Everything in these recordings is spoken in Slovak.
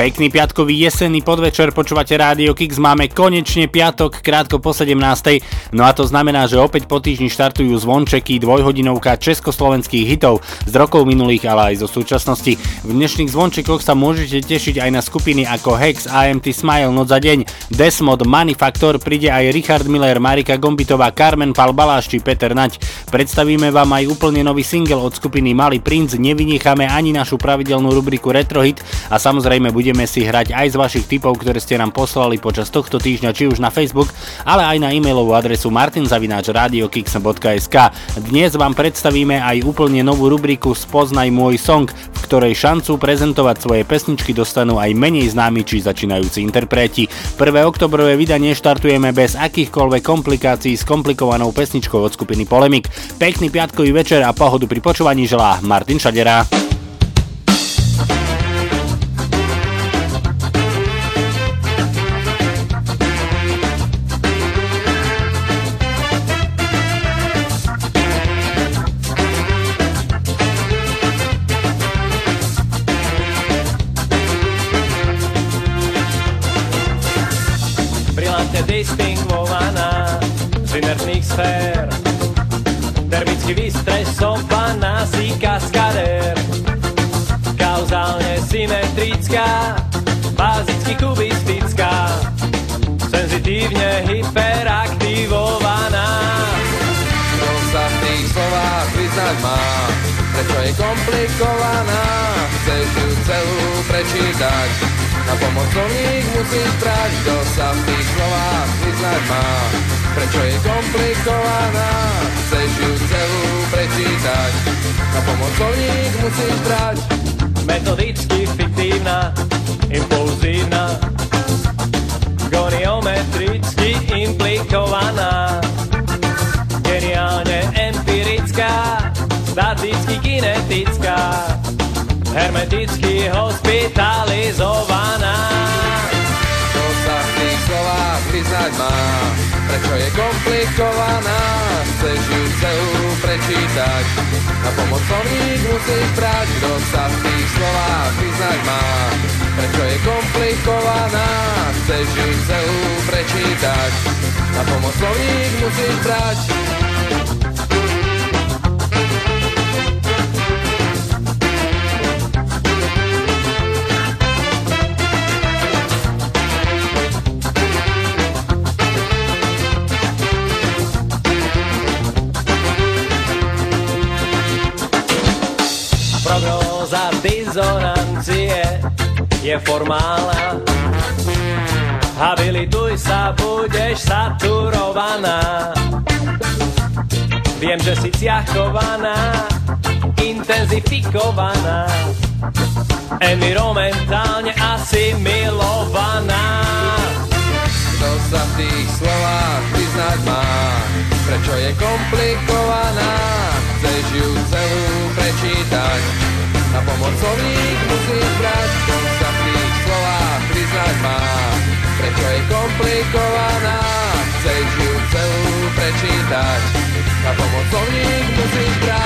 Pekný piatkový jesenný podvečer, počúvate Rádio Kix, máme konečne piatok, krátko po 17. No a to znamená, že opäť po týždni štartujú zvončeky, dvojhodinovka československých hitov z rokov minulých, ale aj zo súčasnosti. V dnešných zvončekoch sa môžete tešiť aj na skupiny ako Hex, AMT Smile, Noc za deň, Desmod, Manifaktor, príde aj Richard Miller, Marika Gombitová, Carmen Pal Baláš či Peter Nať. Predstavíme vám aj úplne nový single od skupiny Malý princ, nevynecháme ani našu pravidelnú rubriku Retrohit a samozrejme budeme si hrať aj z vašich tipov, ktoré ste nám poslali počas tohto týždňa, či už na Facebook, ale aj na e-mailovú adresu martinzavináčradiokix.sk. Dnes vám predstavíme aj úplne novú rubriku Spoznaj môj song, v ktorej šancu prezentovať svoje pesničky dostanú aj menej známi či začínajúci interpreti. 1. oktobrové vydanie štartujeme bez akýchkoľvek komplikácií s komplikovanou pesničkou od skupiny Polemik. Pekný piatkový večer a pohodu pri počúvaní želá Martin Šadera. Symetrická, bazicky kubistická, senzitívne hyperaktivovaná. Kto sa v tých slovách vyznať má, prečo je komplikovaná, chceš ju celú prečítať. Na pomoc slovník musíš brať, kto sa v tých slovách vyznať má, prečo je komplikovaná, chceš ju celú prečítať. Na pomoc slovník musíš brať, Metodicky fiktívna, impulzívna, goniometricky implikovaná, geniálne empirická, staticky kinetická, hermeticky hospitalizovaná. Slovách vyznať má, prečo je komplikovaná, chceš ju celú prečítať. Na pomoc slovník musíš brať, kto sa v tých slovách vyznať má, prečo je komplikovaná, chceš ju celú prečítať. Na pomoc slovník musíš brať, je formálna. Habilituj sa, budeš saturovaná. Viem, že si ciachovaná, intenzifikovaná, environmentálne asimilovaná. kto sa v tých slovách vyznať má, prečo je komplikovaná, chceš ju celú prečítať. Na pomoc musíš brať, vyznať má, prečo je komplikovaná, chceš ju celú prečítať. Na pomoc slovník musíš brať,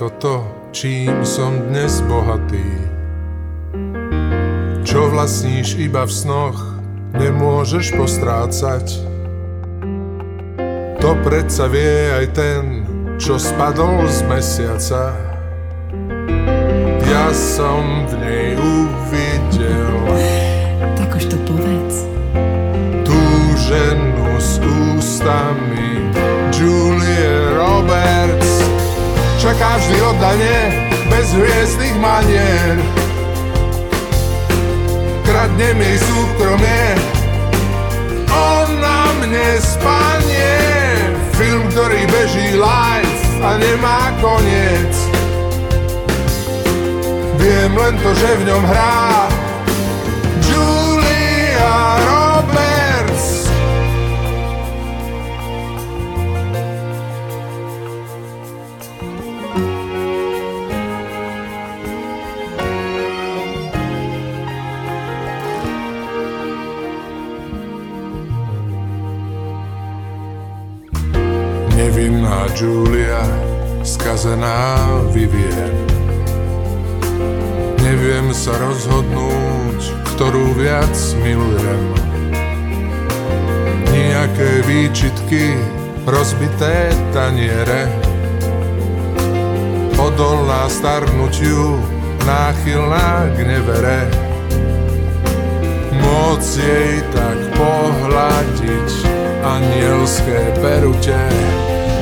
všetko to, čím som dnes bohatý. Čo vlastníš iba v snoch, nemôžeš postrácať. To predsa vie aj ten, čo spadol z mesiaca. Ja som v nej uvidel Oddanie bez hviezdnych manier. Kradnem jej súkromie Ona mne spanie. Film, ktorý beží live a nemá koniec. Viem len to, že v ňom hrá Vivien Neviem sa rozhodnúť, ktorú viac milujem. Nijaké výčitky, rozbité taniere. Odolná starnutiu, náchylná k nevere. Moc jej tak pohľadiť anielské perute.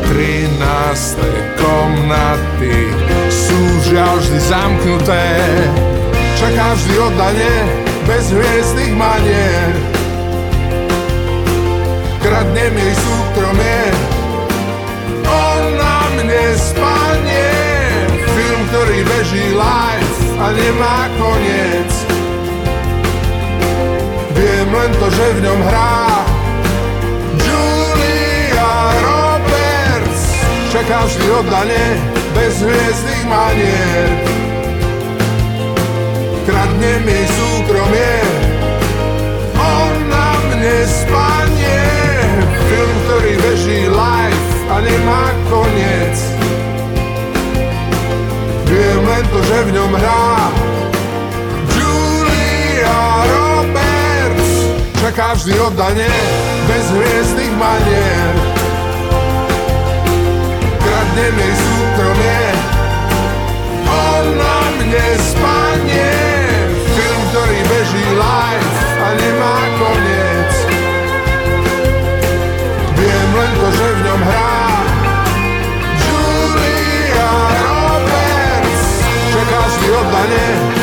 Trináste komnaty sú vždy zamknuté. Čaká vždy oddanie bez hviezdnych manier. Kradne mi súkromie On na mne spanie. Film, ktorý beží live a nemá koniec. Viem len to, že v ňom hrá Čaká vždy oddanie bez hviezdnych manier. Kradne mi súkromie On na mne spanie. Film, ktorý beží live a nemá koniec. Viem len to, že v ňom hrá Julia Roberts. Čaká vždy oddanie bez hviezdnych manier Mi súkromie On na mne spanie Film, ktorý beží live a nemá koniec. Viem len to, že v ňom hrá Julia Roberts Čaká vždy oddanie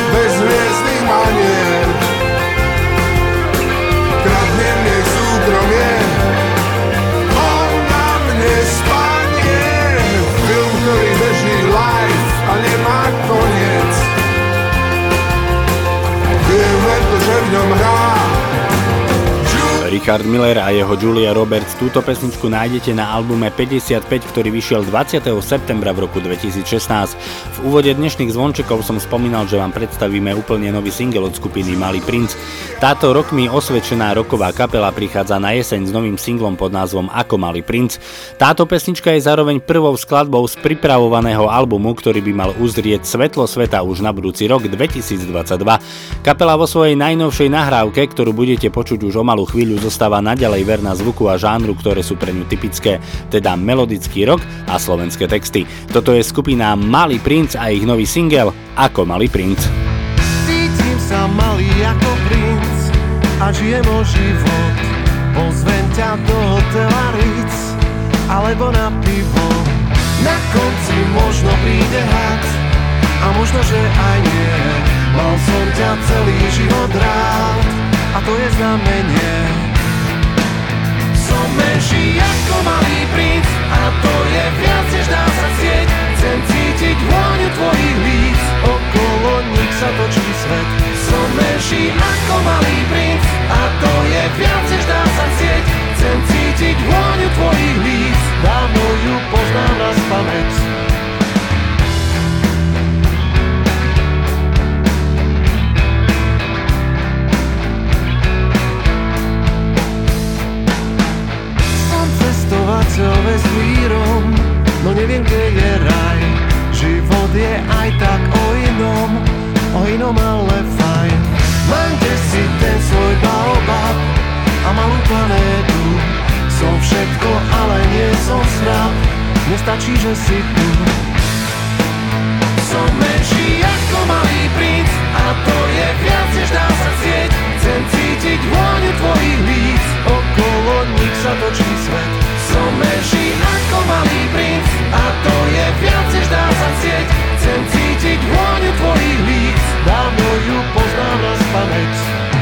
Richard Miller a jeho Julia Roberts túto pesničku nájdete na albume 55, ktorý vyšiel 20. septembra v roku 2016. V úvode dnešných zvončekov som spomínal, že vám predstavíme úplne nový single od skupiny Malý princ. Táto rokmi osvedčená roková kapela prichádza na jeseň s novým singlom pod názvom Ako Malý princ. Táto pesnička je zároveň prvou skladbou z pripravovaného albumu, ktorý by mal uzrieť svetlo sveta už na budúci rok 2022. Kapela vo svojej najnovšej nahrávke, ktorú budete počuť už o malú chvíľu, zostáva naďalej verná zvuku a žánru, ktoré sú pre ňu typické, teda melodický rock a slovenské texty. Toto je skupina Malý princ a ich nový single Ako Malý princ. Cítim sa malý ako princ a žijem o život. Pozvem ťa do hotela Ritz alebo na pivo. Na konci možno príde had a možno, že aj nie. Mal som ťa celý život rád a to je znamenie. Menší ako malý princ a to je viac, než dá sa cieť. Chcem cítiť vôňu tvojich líc, okolo nich sa točí svet. Som menší ako malý princ a to je viac, než dá sa cieť. Chcem cítiť vôňu tvojich líc, dávno ju poznám na spameť. Som cestovateľ vesmírom, no neviem, kde je raj. Život je aj tak o inom, o inom, ale fajn. Kde si ten svoj baobab a malú planétu. Som všetko, ale nie som zdrav, nestačí, že si tu. Som menší ako malý princ a to je viac, než dá sa cieť. Chcem cítiť vôňu tvojich líc, okolo nich sa točí svet. Som menší ako malý princ a to je viac, než dá sa cieť. Chcem cítiť vôňu tvojich líc, dávno ju poznám na spameť.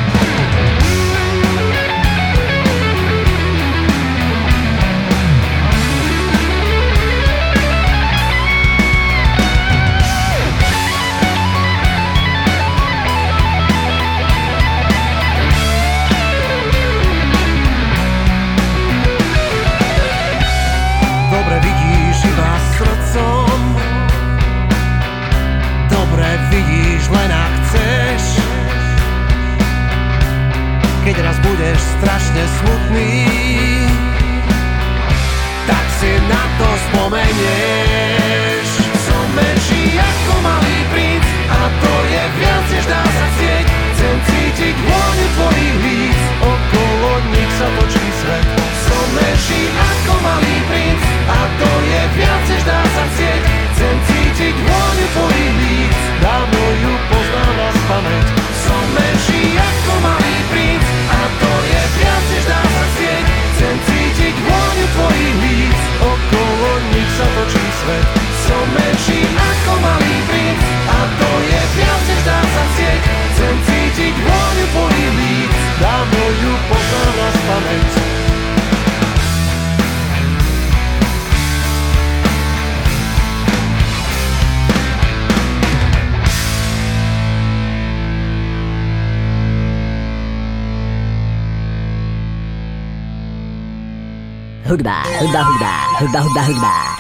đa hưng đà hưng đa hưng đa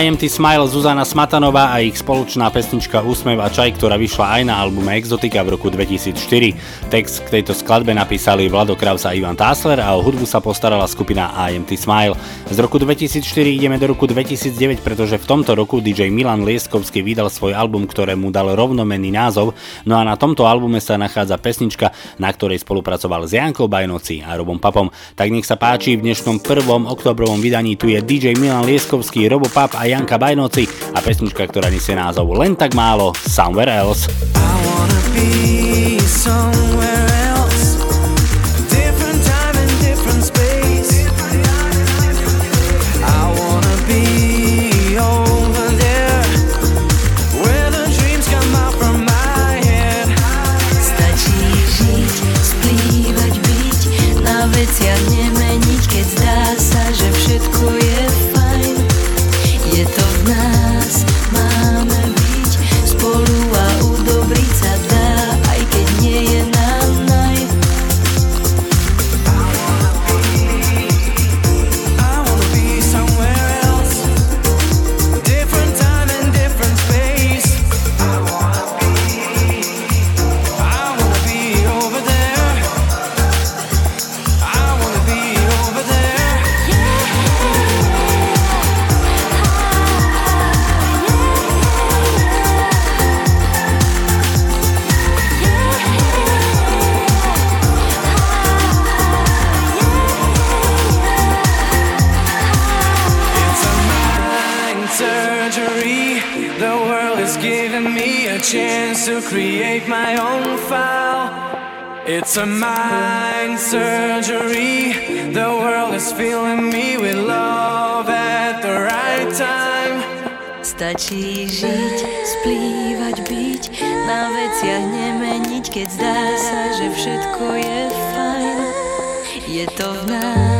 IMT Smile Zuzana Smatanová a ich spoločná pesnička Úsmev a čaj, ktorá vyšla aj na albume Exotika v roku 2004. Text k tejto skladbe napísali Vlado Kraus a Ivan Tásler a o hudbu sa postarala skupina IMT Smile. Z roku 2004 ideme do roku 2009, pretože v tomto roku DJ Milan Lieskovský vydal svoj album, ktorému dal rovnomenný názov, no a na tomto albume sa nachádza pesnička, na ktorej spolupracoval s Jankou Bajnoci a Robom Papom. Tak nech sa páči, v dnešnom prvom. oktobrovom vydaní tu je DJ Milan Lieskovský, Robo Pap a Janka Bajnoci a pesnička, ktorá nesie názov Len tak málo Somewhere Else. I wanna be somewhere It's a mind surgery. The world is filling me with love at the right time. Stačí žiť, splývať, byť, na veciach nemeniť, keď zdá sa, že všetko je fajn. Je to v nás.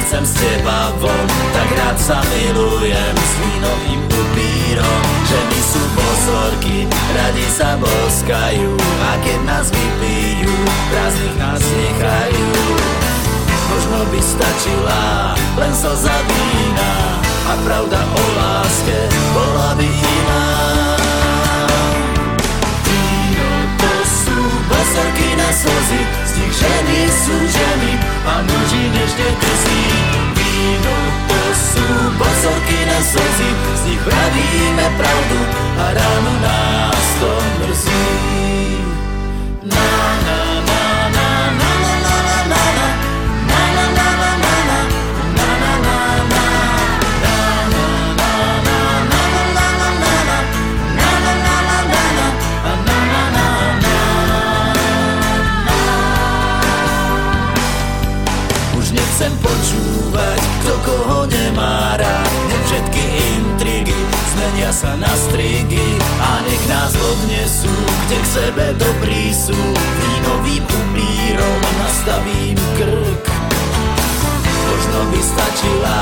Nechcem z teba von Tak rád sa milujem s vínovým upírom Ženy sú pozorky, radi sa boskajú A keď nás vypijú, prázdnych nás nechajú. Možno by stačila len slza vína A pravda o láske bola by iná. Víno to sú bosorky slzy Z nich ženy sú ženy a muži nežne drzí Víno to sú bosorky na slzy Z nich pravíme pravdu a ráno nás to mrzí. Na na zmenia sa na strigy A nech nás odnesú, kde k sebe dobrí sú Vínovým upírom nastavím krk. Možno by stačila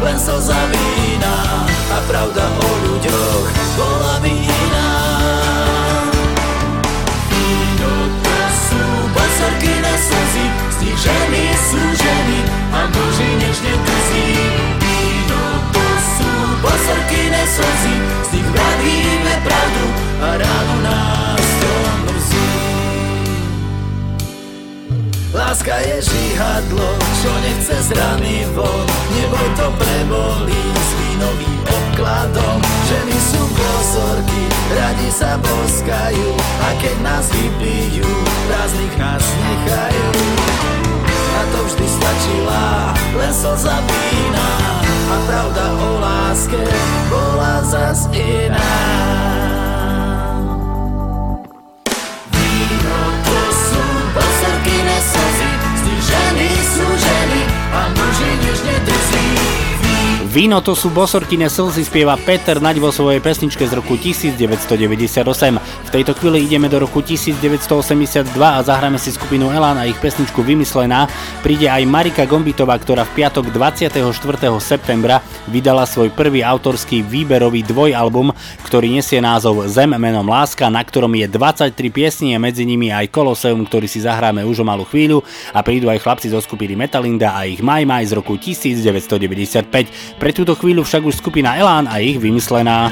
len slza vína A pravda o ľuďoch bola by iná. Víno to sú basorky na slzy Z nich ženy sú ženy a muži nežne drzí na slzy Z nich vravíme pravdu a ráno nás to mrzí. Láska je žihadlo, čo nechce z rany von. Neboj to prebolí s vínovým obkladom. Ženy sú pozorky, radi sa boskajú A keď nás vypijú, prázdnych nás nechajú. A to vždy stačila len slza vína A pravda o láske bola zas iná. Víno to sú bosorky na slzy Z nich ženy sú ženy a muži nežne drzí Víno to sú bosorkine slzy spieva Peter Naď vo svojej pesničke z roku 1998. V tejto chvíli ideme do roku 1982 a zahráme si skupinu Elan a ich pesničku Vymyslená. Príde aj Marika Gombitová, ktorá v piatok 24. septembra vydala svoj prvý autorský výberový dvojalbum, ktorý nesie názov Zem menom Láska, na ktorom je 23 piesní a medzi nimi aj Koloseum, ktorý si zahráme už o malú chvíľu a prídu aj chlapci zo skupiny Metalinda a ich Maj Maj z roku 1995. Pre túto chvíľu však už skupina Elán a ich vymyslená.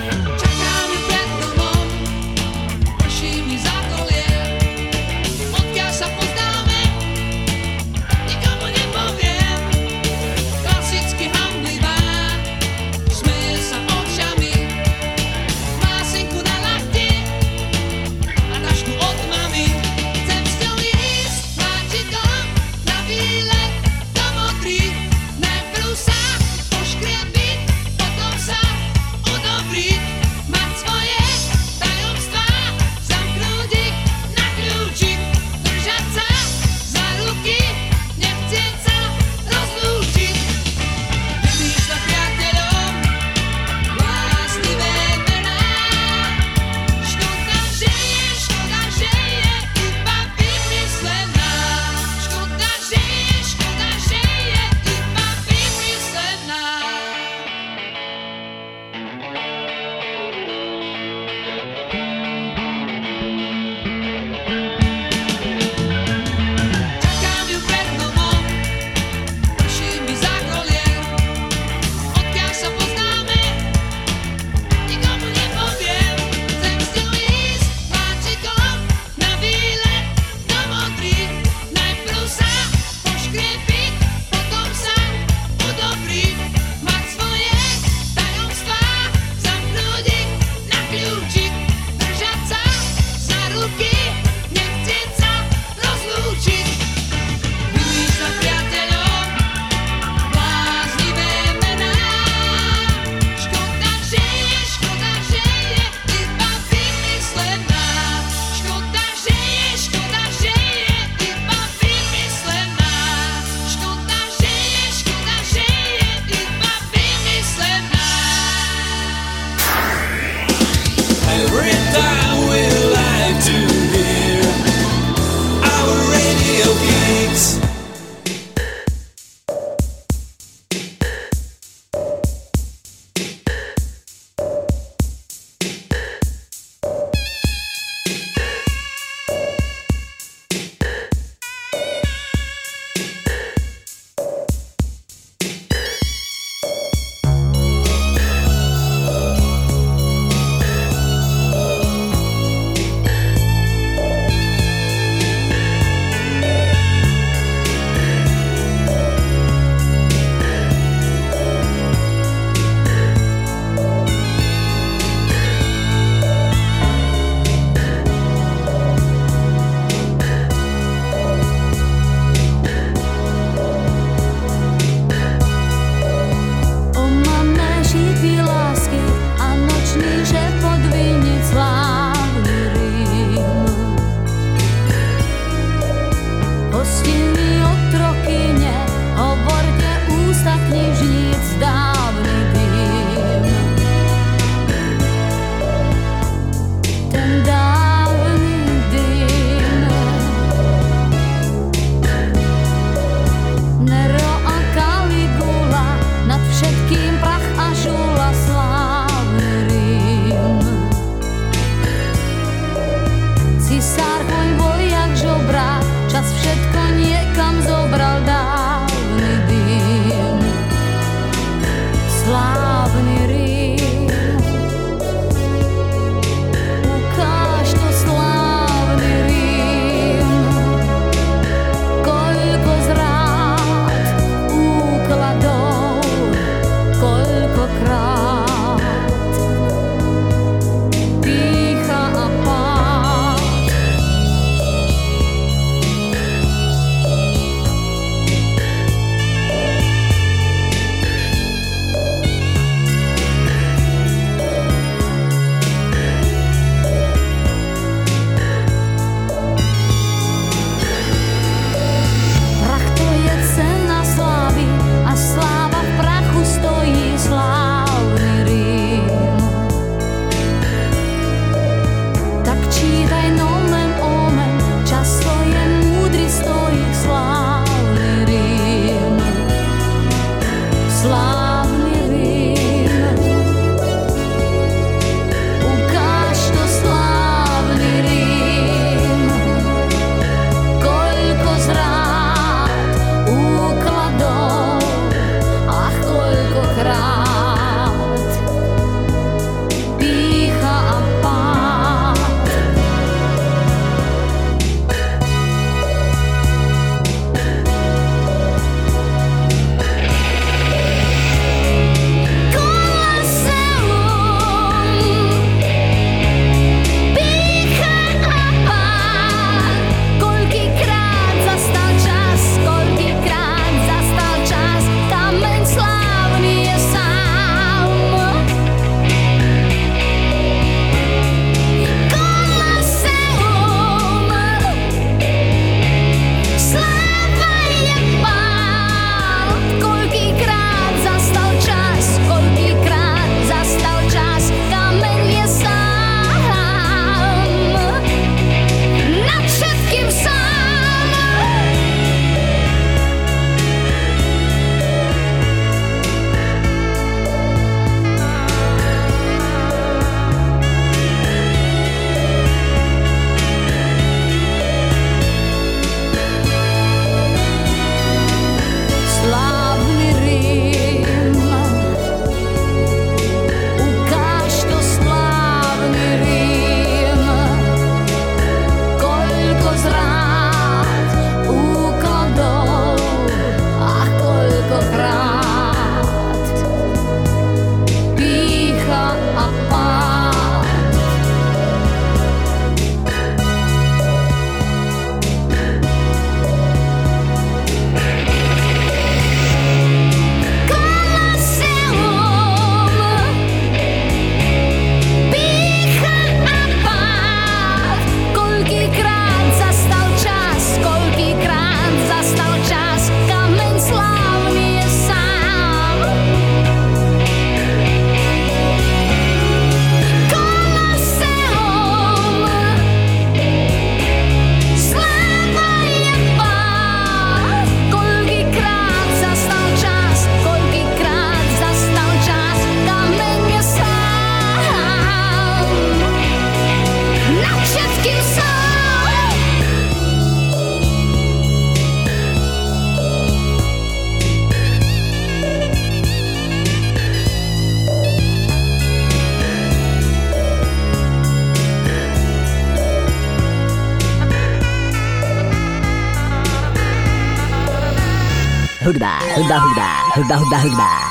Arda, arda, arda.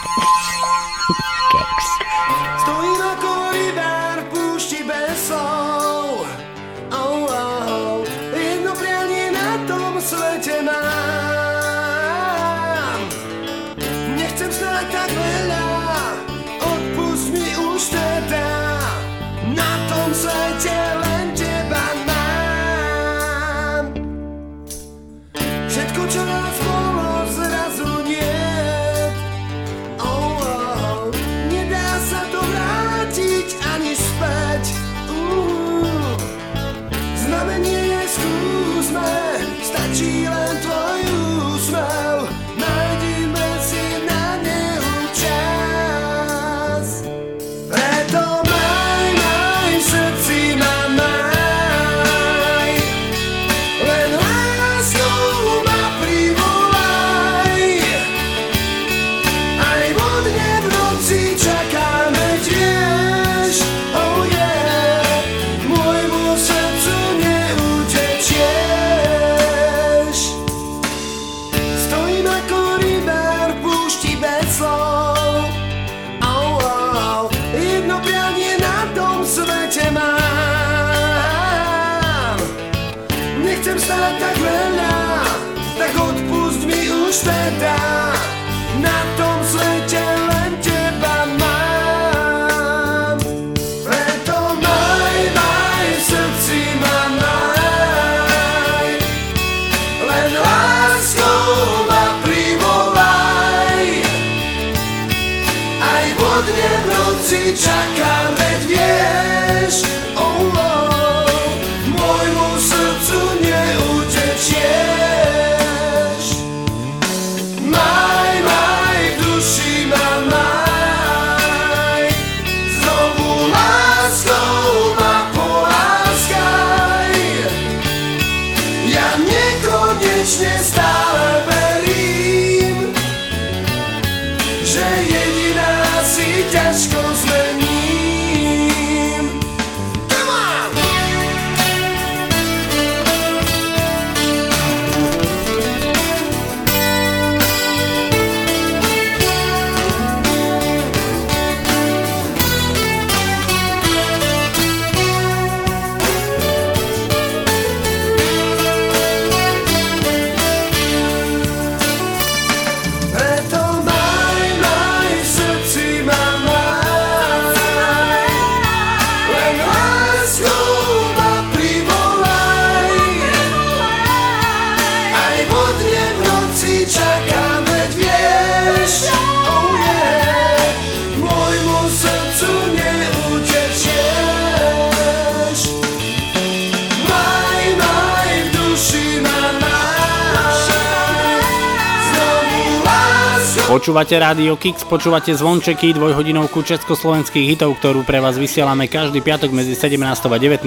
Počúvate Rádio Kix, počúvate zvončeky dvojhodinovku československých hitov, ktorú pre vás vysielame každý piatok medzi 17. a 19.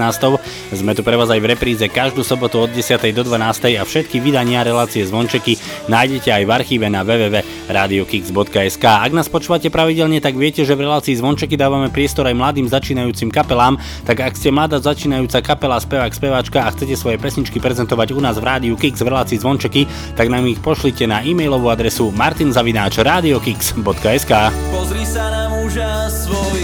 Sme tu pre vás aj v repríze každú sobotu od 10. do 12. a všetky vydania relácie Zvončeky nájdete aj v archíve na www.radiokix.sk. Ak nás počúvate pravidelne, tak viete, že v relácii Zvončeky dávame priestor aj mladým začínajúcim kapelám, tak ak ste mladá začínajúca kapela, spevák, speváčka a chcete svoje pesničky prezentovať u nás v Rádiu Kix v relácii Zvončeky, tak nám ich pošlite na e-mailovú adresu martinzavináč.radiokix.sk Pozri sa na muža svoj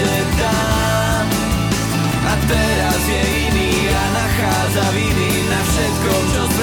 ešte A teraz je iný a nachádza viny na všetkom, čo sme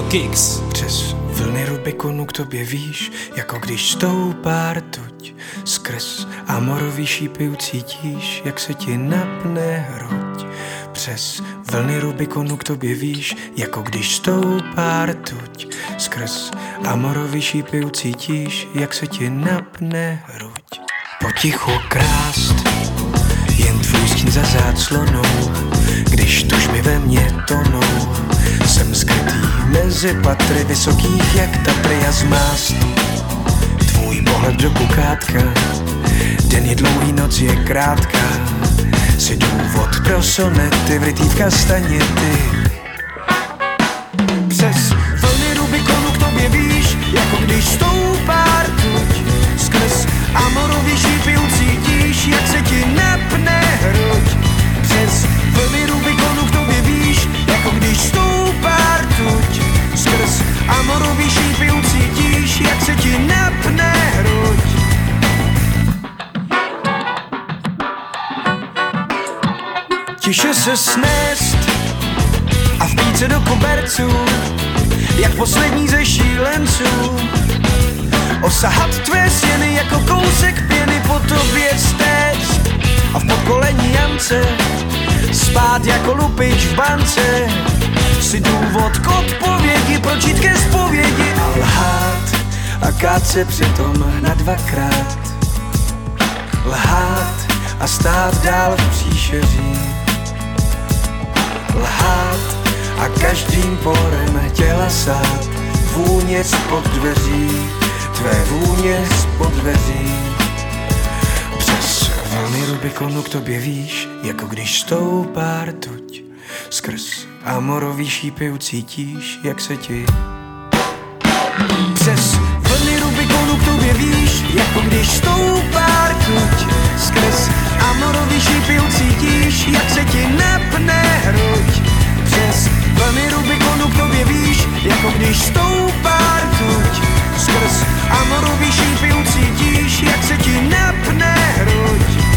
Rádio Kix. Přes vlny Rubikonu k tobě víš, jako když stoupá rtuť skrz amorový šípy ucítíš, jak se ti napne hruď. Přes vlny Rubikonu k tobě víš, jako když stoupá rtuť skrz amorový šípy ucítíš, jak se ti napne hruď. Potichu krást, jen tvůj stín za záclonou, když tužby ve mně tonou. Jsem skrytý mezi patry vysokých jak Tatry a zmást. Tvůj pohled do kukátka, den je dlouhý, noc je krátká. Si důvod pro sonety vrytý v kastaněty. Přes vlny Rubikonu k tobě víš, jako když stoupá rtuť. Skrz amorový šípy ucítíš, jak se ti Tiše se snést a vpít se do koberců, jak poslední ze šílenců. Osahat tvé stěny jako kousek pěny po tobě stéct a v podkolení jamce spát jako lupič v bance. Si důvod k odpovědi, pročít ke zpovědi a lhát a kát se přitom na dvakrát. Lhát a stát dál v příšeří. Lhát a každým porem těla sát vůně spod dveří, tvé vůně spod dveří. Přes vlny Rubikonu k tobě víš, jako když stoupá rtuť. Skrz amorový šípy ucítíš, jak se ti přes vlny Rubikonu k tobě víš, jako když stoupá rtuť. Skrz amorový šípy ucítíš, jak se ti napne hruď. Přes vlny Rubikonu k tobě víš, jako když stoupá rtuť. Skrz amorový šípy ucítíš, jak se ti napne hruď.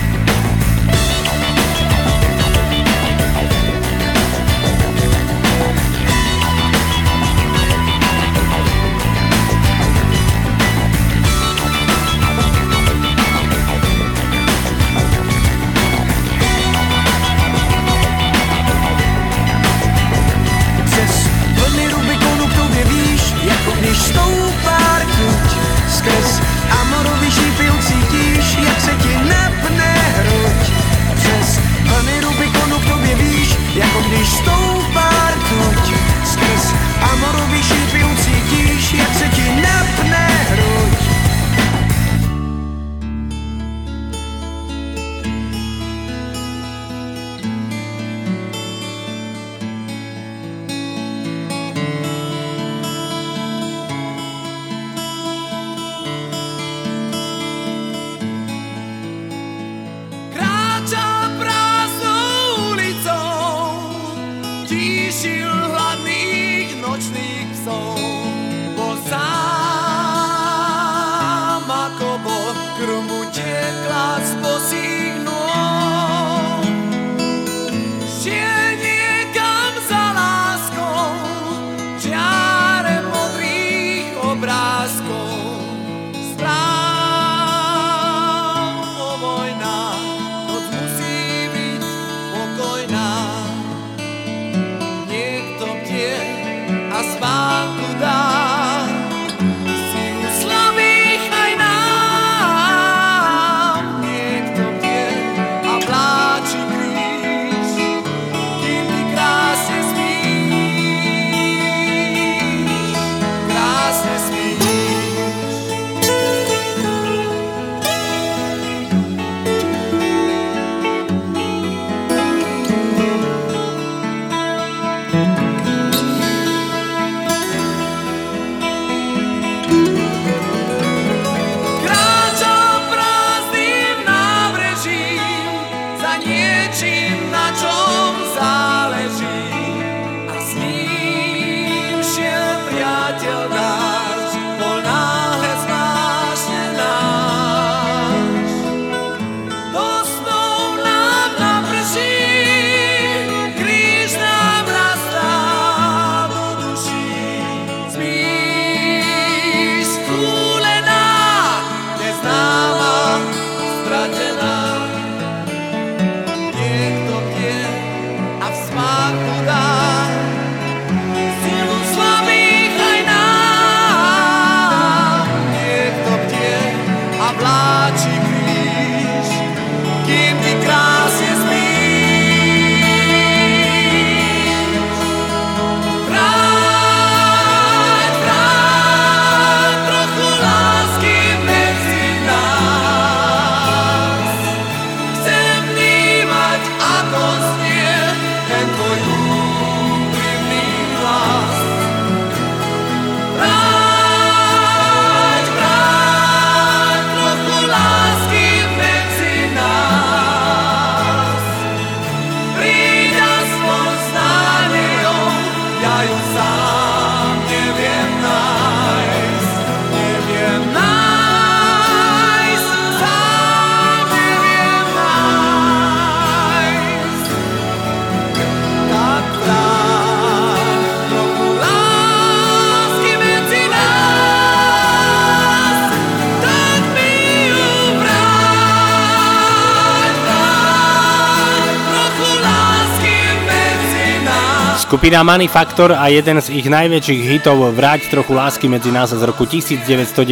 Skupina Manifaktor a jeden z ich najväčších hitov Vráť trochu lásky medzi nás z roku 1992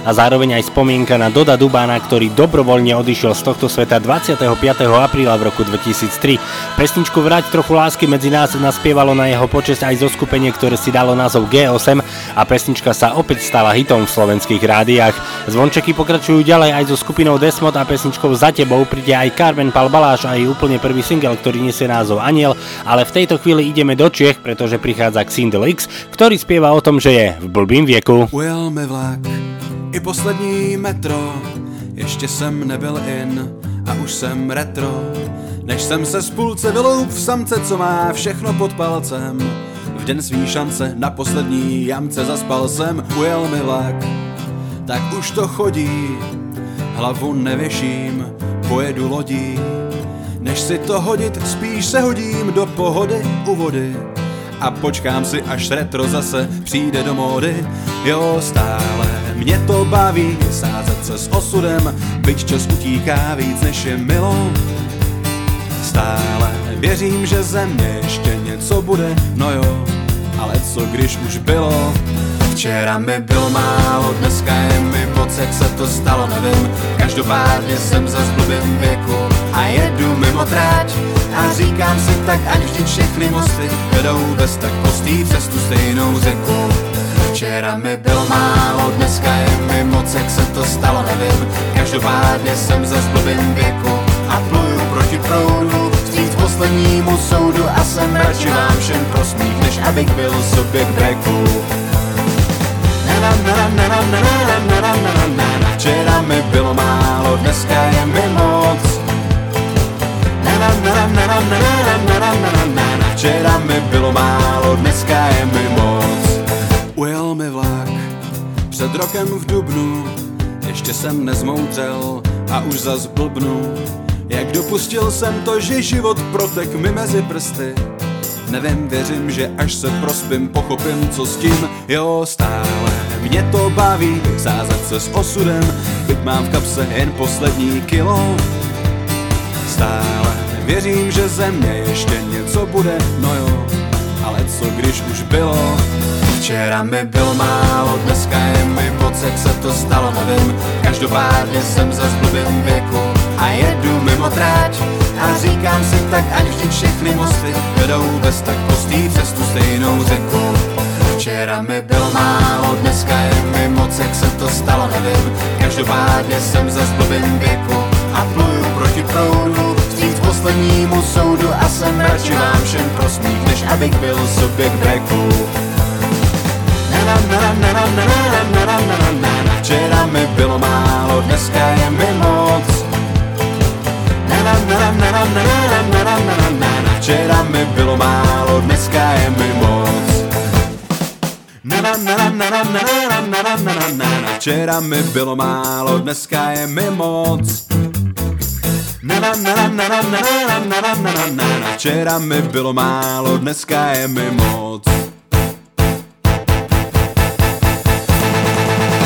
a zároveň aj spomienka na Doda Dubána, ktorý dobrovoľne odišiel z tohto sveta 25. apríla v roku 2003. Pesničku Vráť trochu lásky medzi nás naspievalo na jeho počesť aj zo skupenie, ktoré si dalo názov G8 a pesnička sa opäť stala hitom v slovenských rádiách. Zvončeky pokračujú ďalej aj so skupinou Desmod a pesničkou Za tebou príde aj Carmen Pal Baláš a jej úplne prvý single, ktorý nesie názov Aniel, ale v tejto chvíli ideme do Čiech, pretože prichádza Xindel X, ktorý spieva o tom, že je v blbým vieku. Ujel mi vlak i poslední metro, ještě jsem nebyl in a už jsem retro. Než jsem se z půlce vyloup v samce, co má všechno pod palcem. V den svý šance na poslední jamce zaspal jsem, ujel mi vlak. Tak už to chodí, hlavu nevěším, pojedu lodí. Než si to hodit, spíš se hodím do pohody u vody. A počkám si, až retro zase přijde do módy. Jo, stále mě to baví, sázet se s osudem, byť čas utíká víc než je milo. Stále věřím, že ze mě ještě něco bude, no jo, ale co když už bylo? Včera mi bylo málo, dneska je mi moc, jak se to stalo, nevím. Každopádně jsem za blbým věku a jedu mimo tráť. A říkám si tak, ať vždy všechny mosty vedou bez tak postý přes tu stejnou řeku. Včera mi bylo málo, dneska je mi moc, jak se to stalo, nevím. Každopádně jsem za blbým věku a pluju proti proudu vstříc poslednímu soudu a jsem radši vám všem prosmích, než abych byl sobě k breku. Včera mi bylo málo, dneska je mi moc. Včera mi bylo málo, dneska je mi moc. Ujel mi vlak před rokem v Dubnu, ještě jsem nezmoudřel a už zas blbnu. Jak dopustil jsem to, že život protek mi mezi prsty. Nevím, věřím, že až se prospím, pochopím, co s tím, jo, stále mě to baví, sázet se s osudem, byť mám v kapse jen poslední kilo. Stále věřím, že ze mě ještě něco bude, no jo, ale co když už bylo? Včera mi bylo málo, dneska je mi moc, jak se to stalo, nevím, každopádně jsem za blbým věku a jedu mimo tráť a říkám si tak, ať vždy všechny mosty vedou bez tak postý přes tu stejnou řeku. Včera mi bylo málo, dneska je mi moc, jak se to stalo, nevím, každopádně jsem za blbým věku a pluju proti proudu vstříc poslednímu soudu a jsem radši vám všem prosmích, než abych byl k breku. Včera mi bylo málo, dneska je mi moc. Včera mi bylo málo, dneska je mi moc. Včera mi bylo málo, dneska je mi moc. Včera mi bylo málo, dneska je mi moc.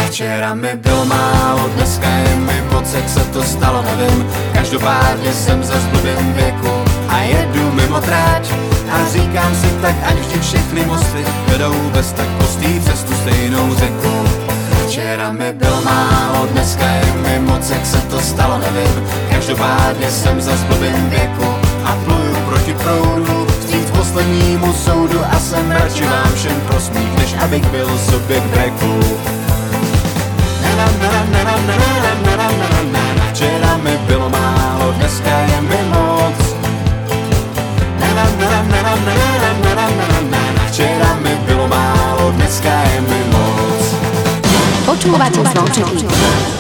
Včera mi bylo málo, dneska je mi moc, jak se to stalo, nevím. Každopádně jsem za blbým věku a jedu mimo tráť. A říkám si tak, ať vždy všechny mosty vedou bez tak postý přes tu stejnou řeku. Včera mi bylo málo, dneska je mi moc, jak se to stalo, nevím. Každopádně jsem za blbým věku a pluju proti proudu vstříc poslednímu soudu a jsem radši vám všem prosmích, než abych byl sobě k breku. Včera mi bylo málo, dneska je mi moc. Včera mi bylo málo, dneska je mi moc. Počúvate zvončeky.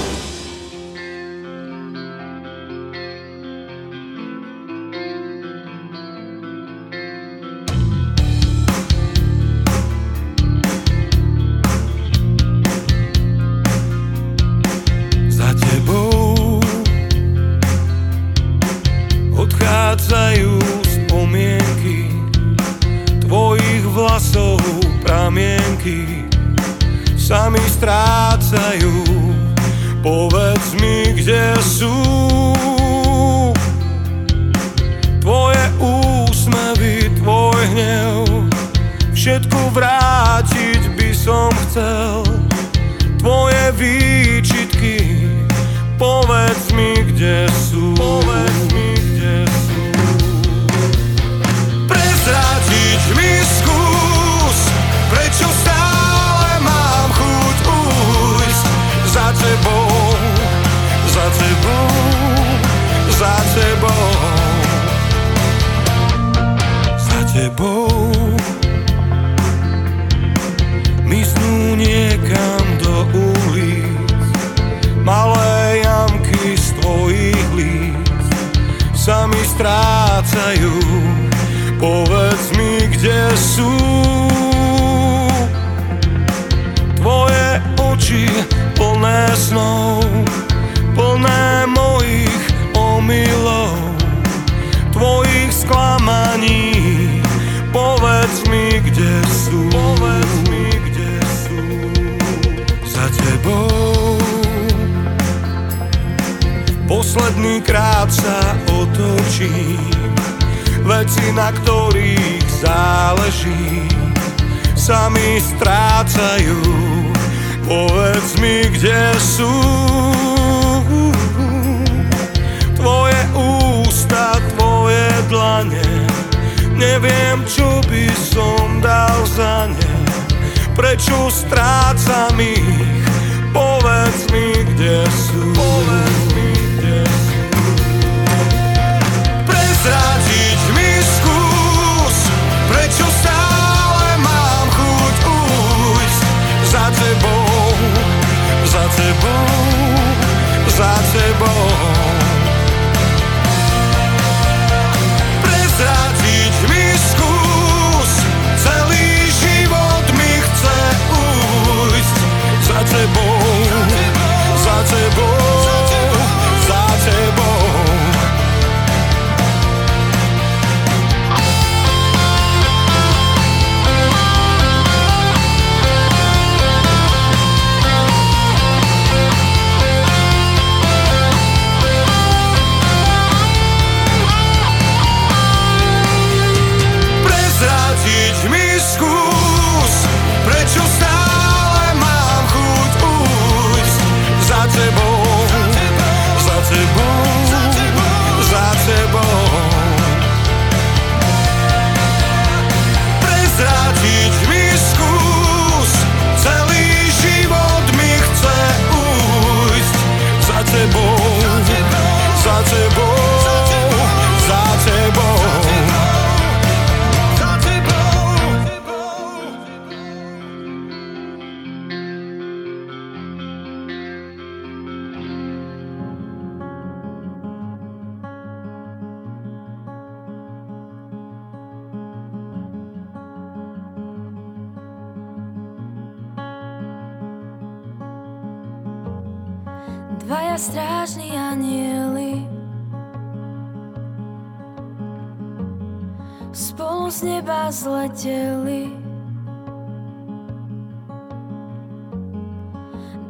videli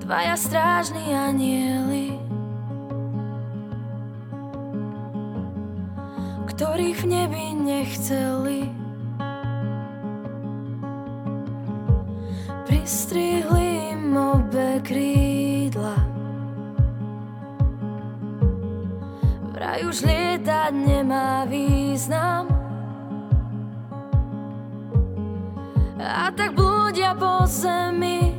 Dvaja strážni anieli Ktorých v nebi nechceli. Pristrihli im obe krídla. Vraj už lietať nemá význam. a tak blúdia po zemi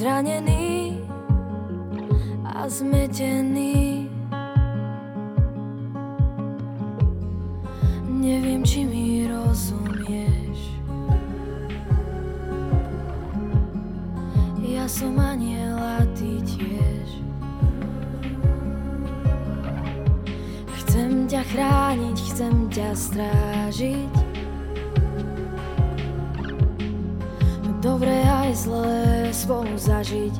Zranený a zmetení. Neviem, či mi rozumieš. Ja som aniel a ty tiež. Chcem ťa chrániť, chcem ťa strážiť. Dobré aj zlé spolu zažiť.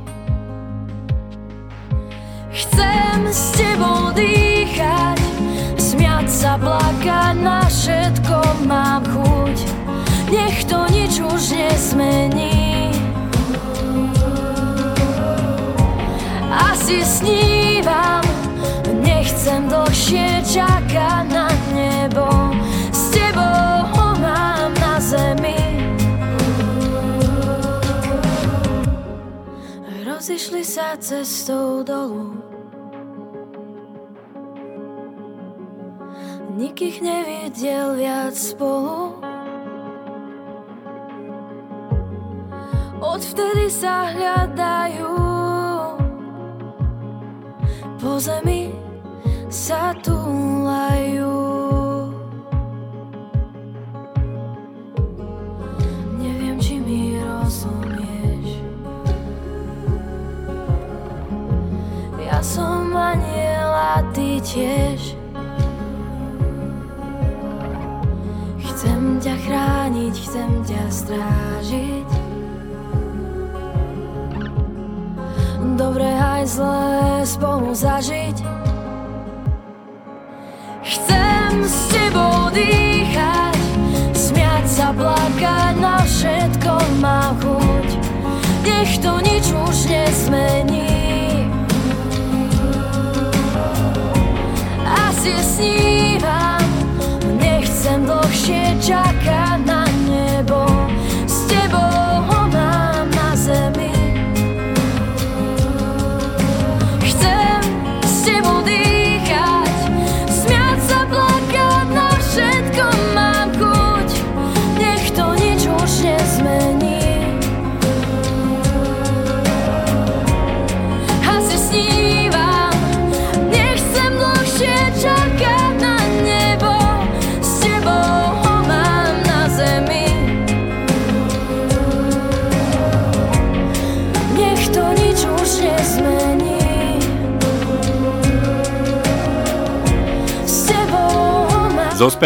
Chcem s tebou dýchať Smiať sa, plakať Na všetko mám chuť. Nech to nič už nezmení. Asi snívam Nechcem dlhšie čakať na nebo. Vlasy šli sa cestou dolu. Nik ich nevidel viac spolu. Odvtedy sa hľadajú. Po zemi sa túlajú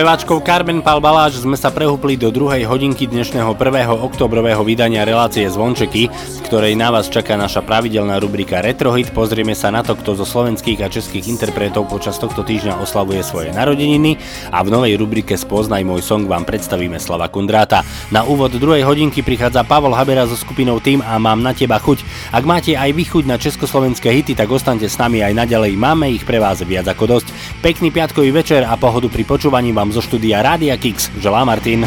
speváčkou Carmen Palbaláš sme sa prehúpli do druhej hodinky dnešného 1. oktobrového vydania relácie Zvončeky, v ktorej na vás čaká naša pravidelná rubrika Retrohit. Pozrieme sa na to, kto zo slovenských a českých interpretov počas tohto týždňa oslavuje svoje narodeniny a v novej rubrike Spoznaj môj song vám predstavíme Slava Kundráta. Na úvod druhej hodinky prichádza Pavol Habera so skupinou Tým a mám na teba chuť. Ak máte aj vy chuť na československé hity, tak ostaňte s nami aj naďalej. Máme ich pre vás viac ako dosť. Pekný piatkový večer a pohodu pri počúvaní vám zo štúdia Rádia Kix želá Martin.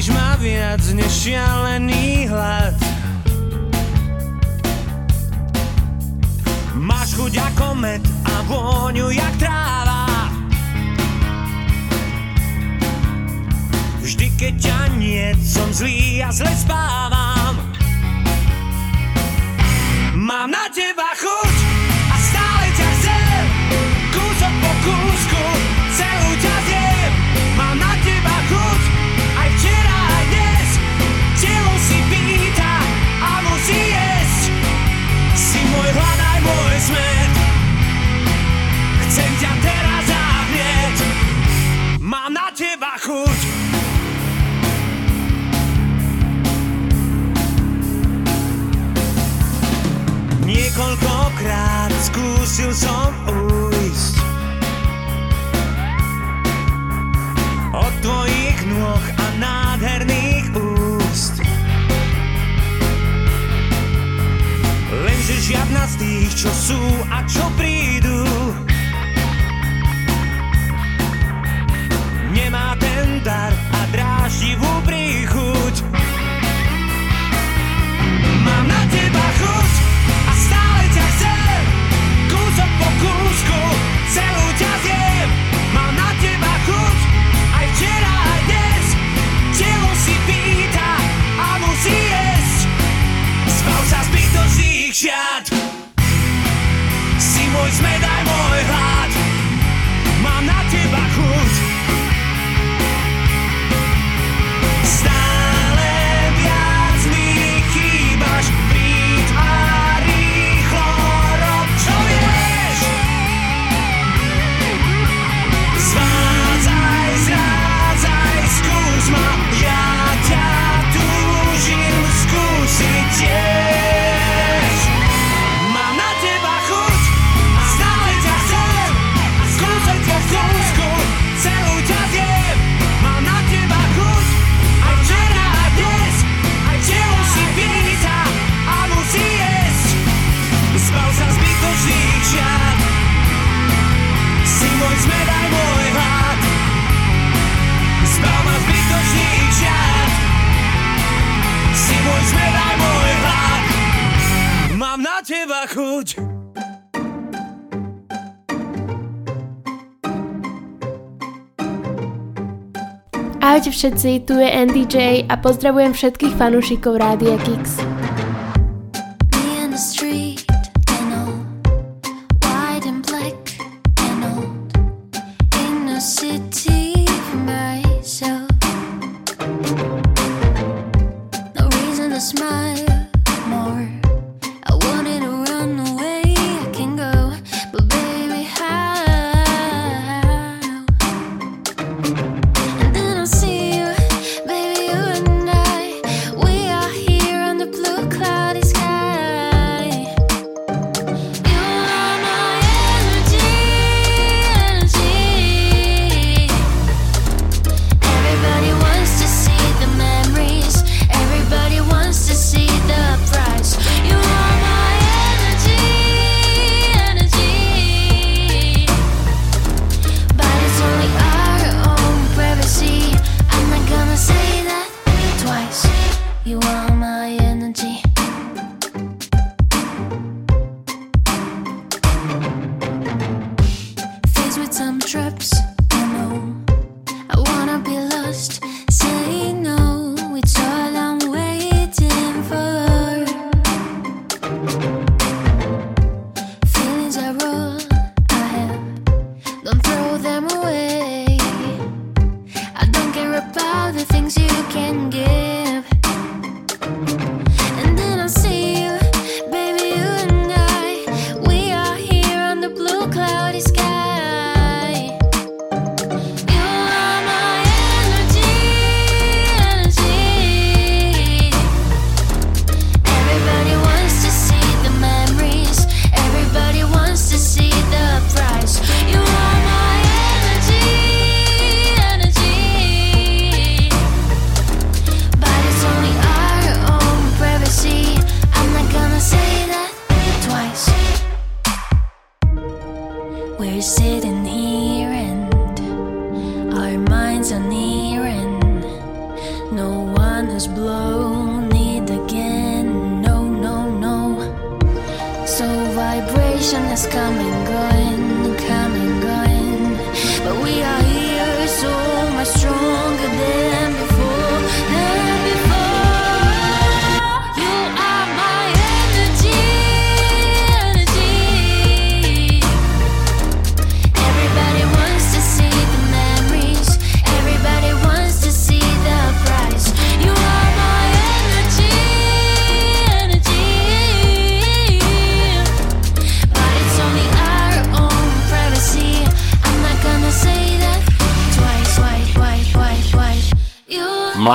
Trápiš ma viac než šialený hlad Máš chuť ako med a vôňu jak tráva. Vždy keď ťa nie, som zlý a zle spávam. Mám na teba skúsil som ujsť Od tvojich nôh a nádherných úst. Lenže žiadna z tých, čo sú a čo prídu Nemá ten dar a dráždivú príchuť shot. Ahojte všetci, tu je NDJ a pozdravujem všetkých fanúšikov Rádia Kix.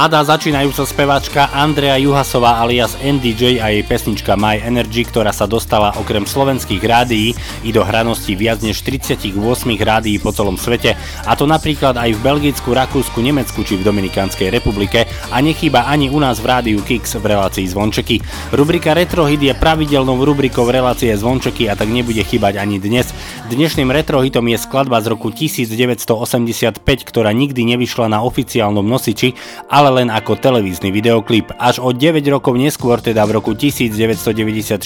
mladá začínajúca speváčka Andrea Juhasová alias NDJ a jej pesnička My Energy, ktorá sa dostala okrem slovenských rádií i do hranosti viac než 38 rádií po celom svete, a to napríklad aj v Belgicku, Rakúsku, Nemecku či v Dominikánskej republike a nechýba ani u nás v rádiu Kix v relácii Zvončeky. Rubrika Retrohit je pravidelnou rubrikou relácie Zvončeky a tak nebude chýbať ani dnes. Dnešným retrohitom je skladba z roku 1985, ktorá nikdy nevyšla na oficiálnom nosiči, ale len ako televízny videoklip. Až o 9 rokov neskôr, teda v roku 1994,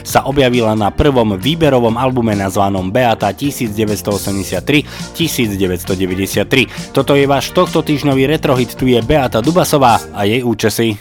sa objavila na prvom výberovom albume nazvanom Beata 1983-1993. Toto je váš tohto týždňový retrohit, tu je Beata Dubasová a jej účesy.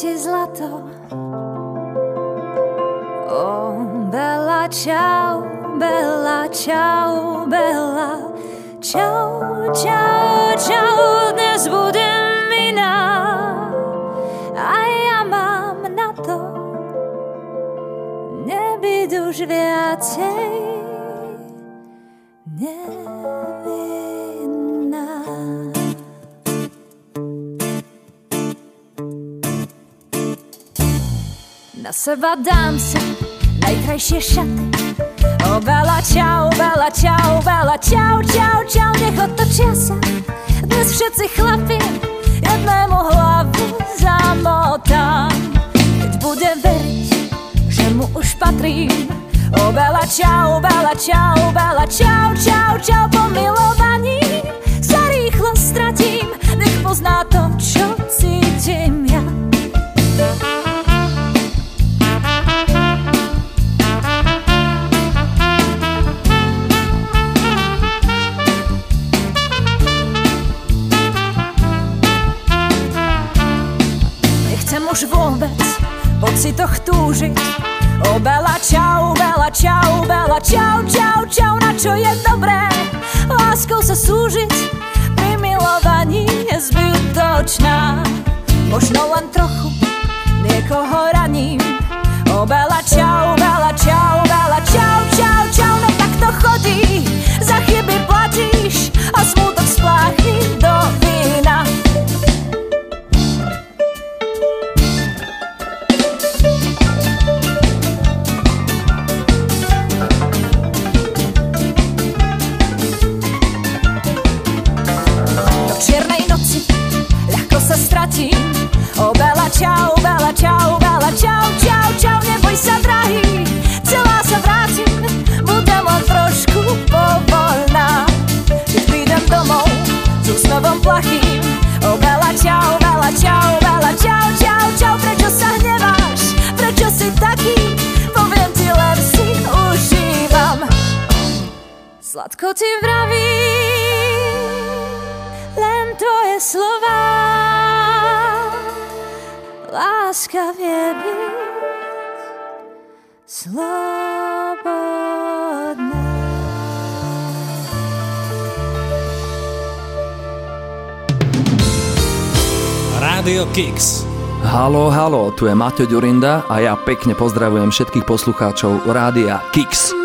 Ti zlato. O, Bella, čau, Bella, čau, Bella, čau, čau, čau, dnes budem iná. A ja mám na to nebyť už viacej nevinná. Na seba dám si najkrajšie šaty. O Bela, čau, Bela, čau, Bela, čau, čau, čau Nech otočia sa. Dnes všetci chlapi Jednému hlavu zamotám Keď budem veriť, že mu už patrím O Bela, čau, Bela, čau, Bela, čau, čau, čau Po milovaní sa rýchlo stratím. Nech pozná to, čo cítim ja. Nechcem už vôbec po citoch túžiť O Bela, čau, Bela, čau, Bela, čau, čau, čau Na čo je dobré láskou sa súžiť? Pri milovaní je zbytočná. Možno len trochu niekoho raním. O Bela, čau, Bela, čau, Bela, čau, Bela, čau, čau, čau Prečo sa hneváš, prečo si taký Poviem ti, len si užívam Sladko ti vravím len tvoje slova. Láska vie byť slobodná. Rádio Kix. Halo, halo, tu je Maťo Ďurinda a ja pekne pozdravujem všetkých poslucháčov Rádia Kix.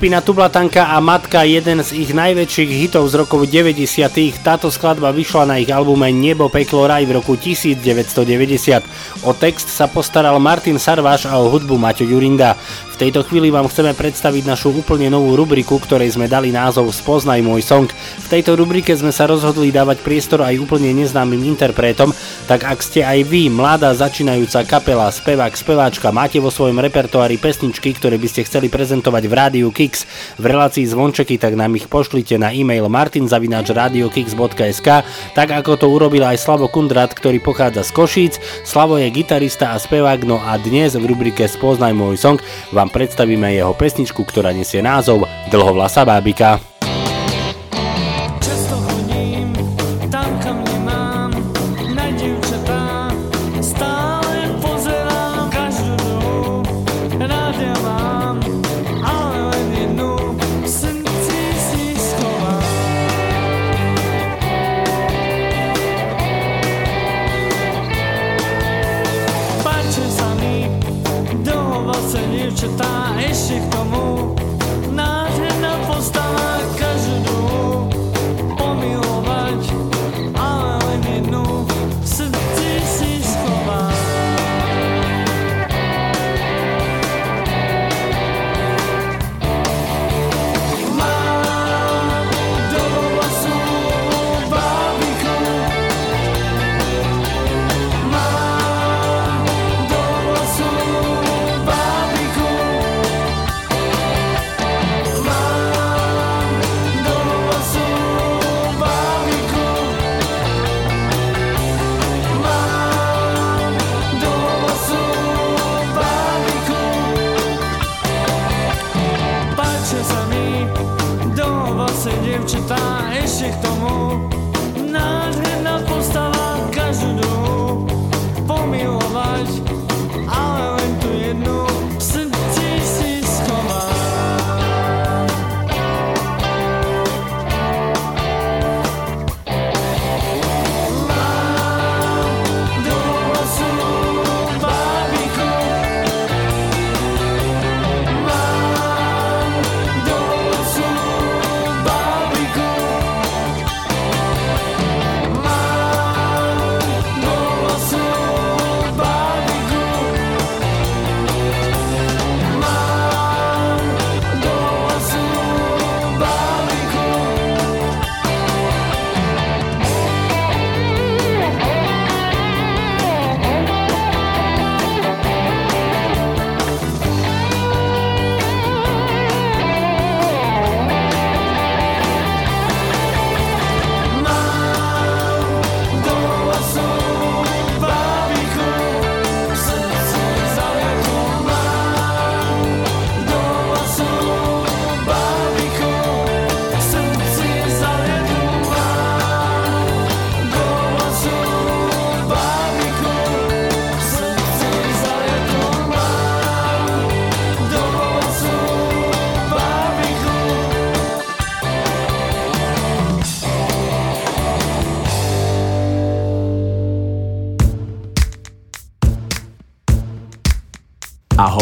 Skupina Tublatanka a Matka, jeden z ich najväčších hitov z rokov 90. Táto skladba vyšla na ich albume Nebo, peklo, raj v roku 1990. O text sa postaral Martin Sarváš a o hudbu Maťo Jurinda. Tejto chvíli vám chceme predstaviť našu úplne novú rubriku, ktorej sme dali názov Spoznaj môj song. V tejto rubrike sme sa rozhodli dávať priestor aj úplne neznámym interpretom, tak ak ste aj vy, mladá začínajúca kapela, spevák, speváčka, máte vo svojom repertoári pesničky, ktoré by ste chceli prezentovať v rádiu Kix v relácii zvončeky, tak nám ich pošlite na e-mail martinzavinačradiokix.sk tak ako to urobil aj Slavo Kundrat, ktorý pochádza z Košíc. Slavo je gitarista a spevák, no a dnes v rubrike Spoznaj môj song vám predstavíme jeho pesničku, ktorá nesie názov Dlhovlasa bábika.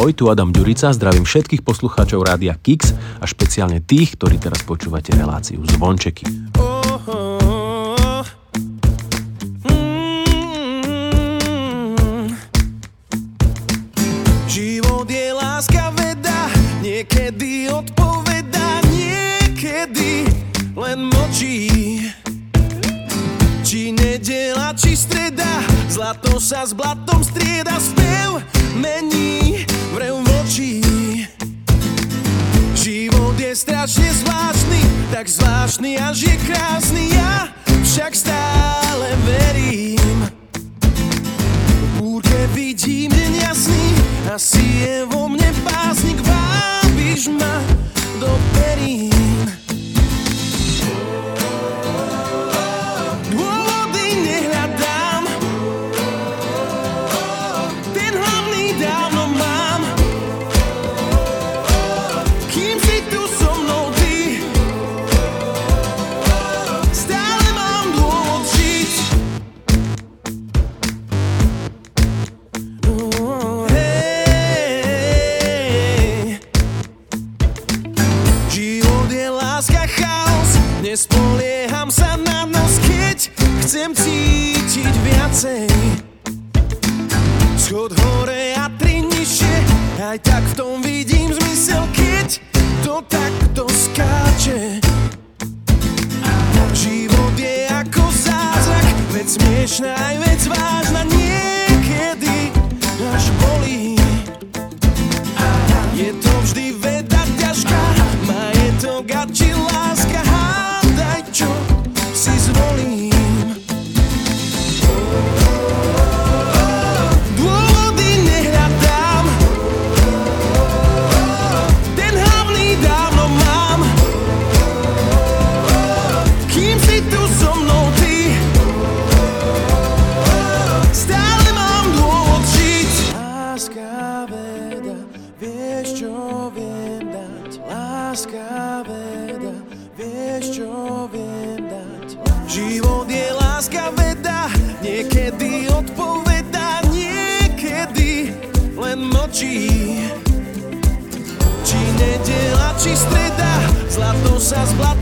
Ahoj, tu Adam Ďurica, zdravím všetkých poslucháčov Rádia Kix a špeciálne tých, ktorí teraz počúvate reláciu Zvončeky. Život je láska veda, niekedy odpoveda, niekedy len močí. Či nedela, či streda, zlato sa s blatom strieda, spev mení vočí. Život je strašne zvláštny, tak zvláštny až je krásny, ja však stále verím. V búrke vidím deň jasný, asi je vo mne básnik, vábiš ma do perín. Chcem cítiť viacej. Schod hore a tri nižšie. Aj tak v tom vidím zmysel, keď to takto skáče Život je ako zázrak Veď smiešná aj vec Zlato sa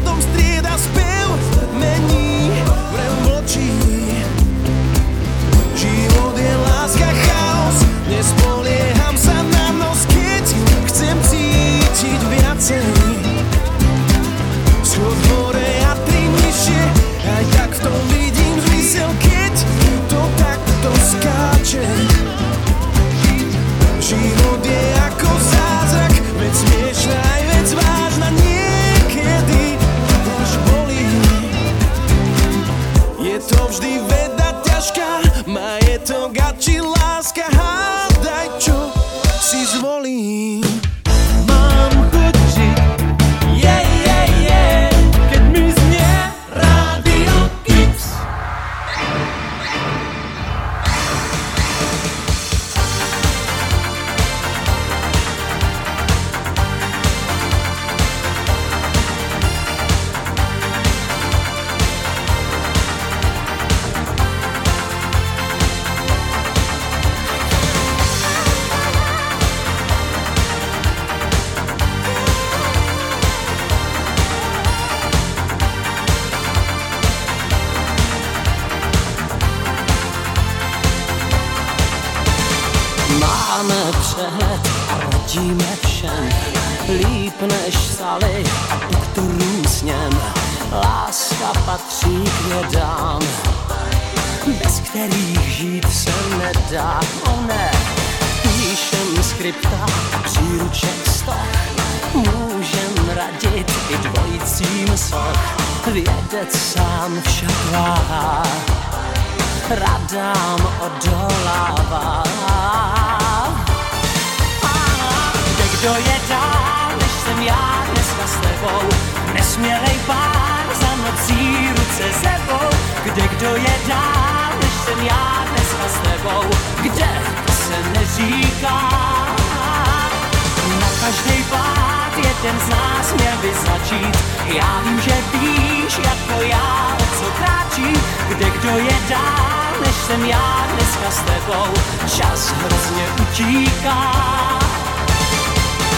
skripta. Příruček stoch Můžem radit i dvojicím soch Vědec sám však váhá. Radám odolává. Kde kdo je dál, než jsem já dneska s tebou, nesmělej pár za nocí ruce sebou. Kde kdo je dál, než jsem já dneska s tebou, kde se neříká. Na každý pád jeden z nás měl by začít. Já vím, že víš, jako já, o co kráčí. Kde kdo je dál, než jsem já dneska s tebou. Čas hrozně utíká.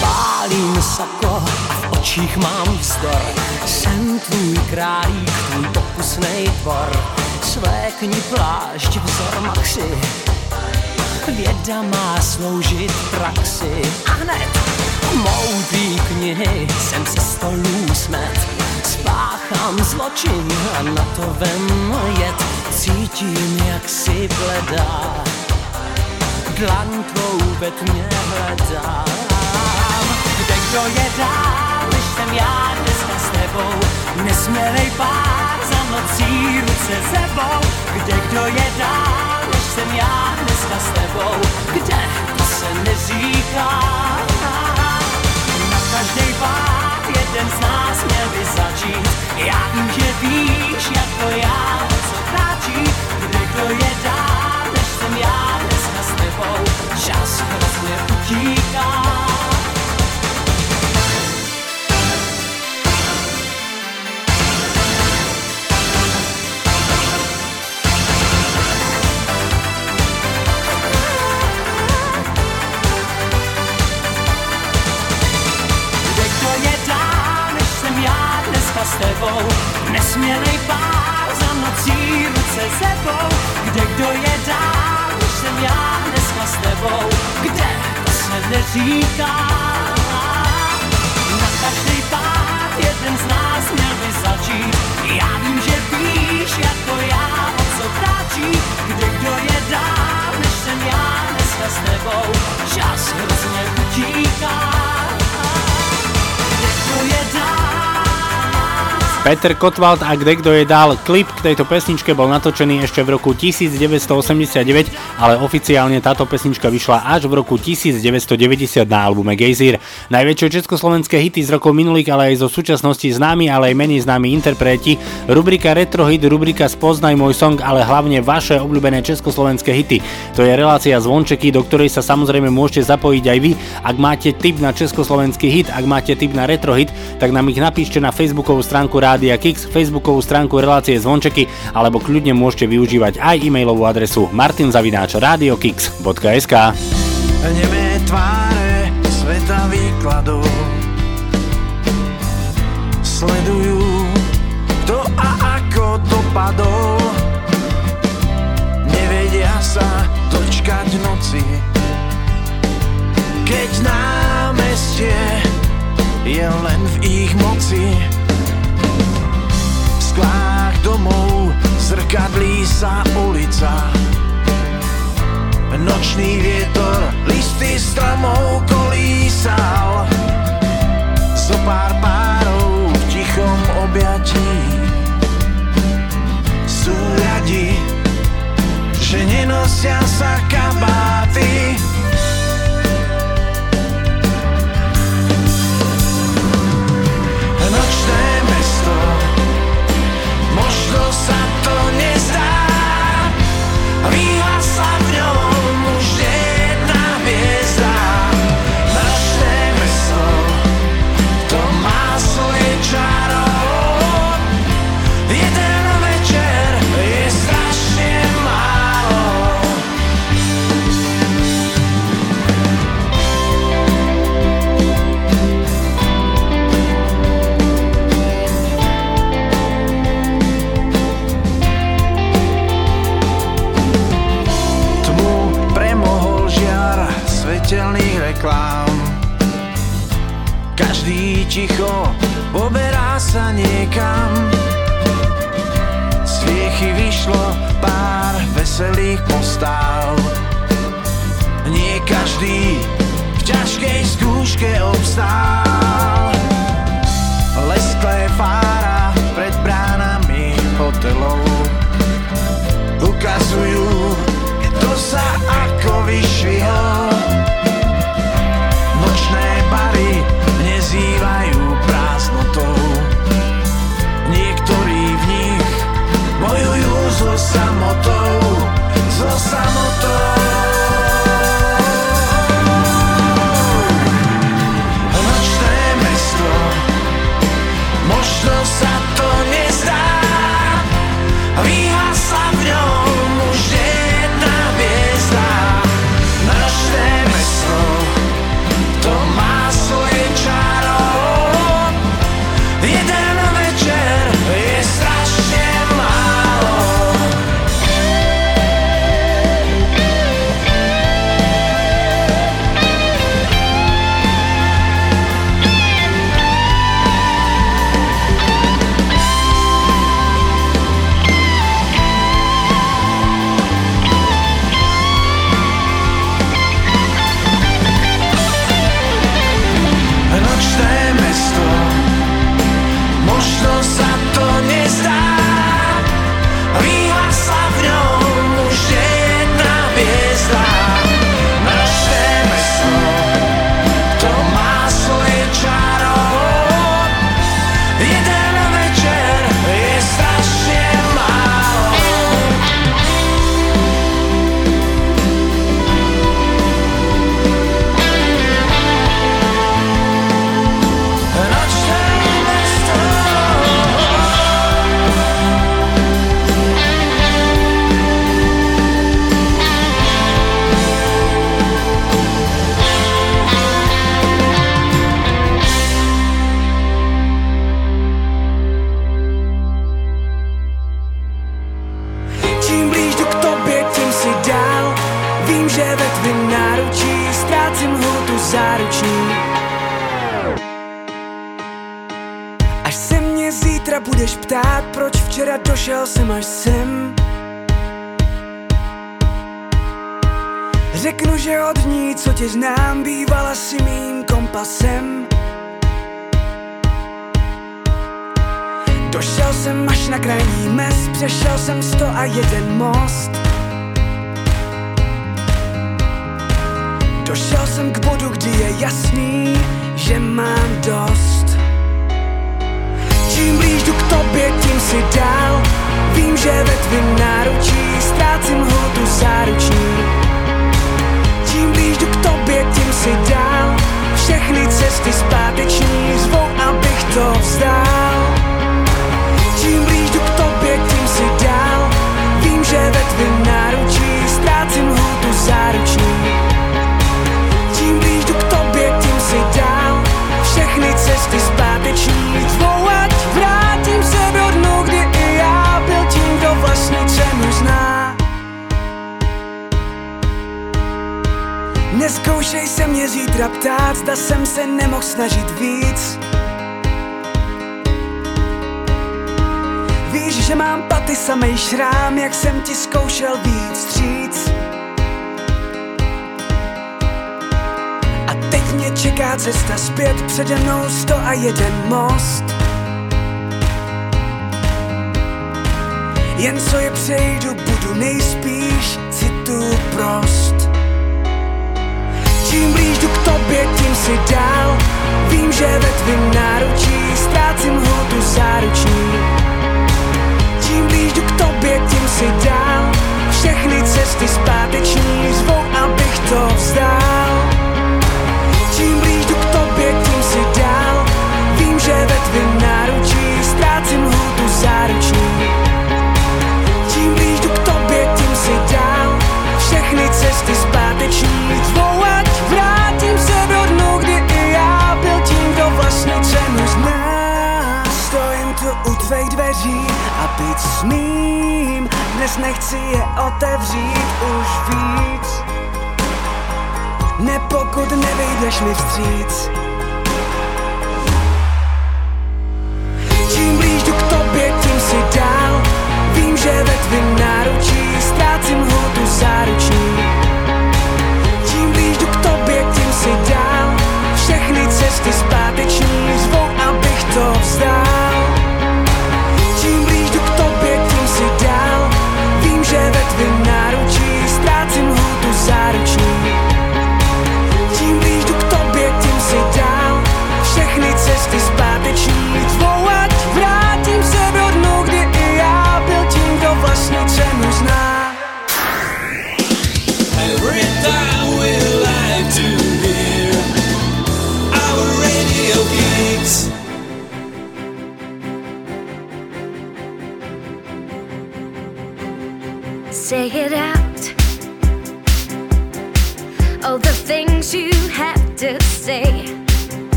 Pálím sako a v očích mám vzdor. Jsem tvůj králík, tvůj pokusnej tvor. Svékni plášť, vzor maxi. Věda má sloužit praxi a hned moudrý knihy jsem se stolů smet. Spáchám zločin a na to vem jet. Cítím, jak si bledá, dlan tvou ve tmě hledám. Kde kdo je dál, než jsem já dneska s tebou, nesmělej pár za nocí ruce sebou. Kde kdo je dál, jsem já dneska s tebou, kde to se neříká. Na každý pád jeden z nás měl by začít. Já vím, že víš, jako já, o co kráčí. Kde kdo je dál, než jsem já dneska s tebou. Čas hrozně utíká. Tebou. Nesměnej pár za nocí ruce sebou. Kde kdo je dál, než jsem já dneska s tebou. Kde, to se neříká? Na každý pár jeden z nás měl by začít. Já vím, že víš, jako já, o co kráčí. Kde kdo je dál, než jsem já dneska s tebou. Čas hrozně utíká. Kde kdo je dál Peter Kotwald a kde kto je dal. Klip k tejto pesničke bol natočený ešte v roku 1989, ale oficiálne táto pesnička vyšla až v roku 1990 na albume Gejzír. Najväčšie československé hity z rokov minulých, ale aj zo súčasnosti známi, ale aj menej známi interpreti. Rubrika Retro Hit, rubrika Spoznaj môj song, ale hlavne vaše obľúbené československé hity. To je relácia Zvončeky, do ktorej sa samozrejme môžete zapojiť aj vy. Ak máte tip na československý hit, ak máte tip na retro hit, tak nám ich napíšte na facebookovú stránku Rádia Kix, facebookovú stránku relácie Zvončeky, alebo kľudne môžete využívať aj e-mailovú adresu martinzavináč.radiokix.sk Nemé tváre sveta výkladov. Sledujú, kto a ako dopadol sa ulica. Nočný vietor listy stromov kolísal. Zo pár párov v tichom objatí Sú radi, že nenosia sa kabáty ticho poberá sa niekam. Z viechy vyšlo pár veselých postáv Nie každý v ťažkej skúške obstál. Lesklé fára pred bránami hotelov ukazujú, kto sa ako vyšvihol. Včera došel jsem až sem. Řeknu, že od ní, co tě znám, bývala si mým kompasem. Došel jsem až na krajní mes, přešel jsem sto a jeden most. Došel jsem k bodu, kdy je jasný, že mám dost. Čím blíž tobě, tím si dál. Vím, že ve tvým náručí ztrácím hlutu záruční. Čím blíž k tobě, tím si dál. Všechny cesty zpáteční zvou, abych to vzdál. Čím blíž k tobě, tím si dál. Vím, že ve tvým náručí ztrácím hlutu záruční. Čím blíž k tobě, tím si dál. Všechny cesty zpáteční Neskoušej se mě zítra ptát, zda jsem se nemohl snažit víc. Víš, že mám paty samej šrám, jak jsem ti zkoušel víc stříc. A teď mě čeká cesta zpět, přede mnou sto a jeden most. Jen co je přejdu, budu nejspíš citu prost Čím blíž k tobě, tím si dál. Vím, že ve tvým náručí ztrácím hlutu záruční Čím blíž k tobě, tím si dál. Všechny cesty zpáteční zvou, abych to vzdál. Čím blíž k tobě, tím si dál. Vím, že ve tvým náručí ztrácím hlutu záruční Čím blíž k tobě, tím si dál. Všechny cesty zpáteční zvou, smím Dnes nechci je otevřít už víc. Ne pokud nevyjdeš mi vstříc. Čím blíž jdu k tobě, tím si dál. Vím, že ve tvým náručí ztrácím hlutu záruční Čím blíž jdu k tobě, tím si dál. Všechny cesty zpáteční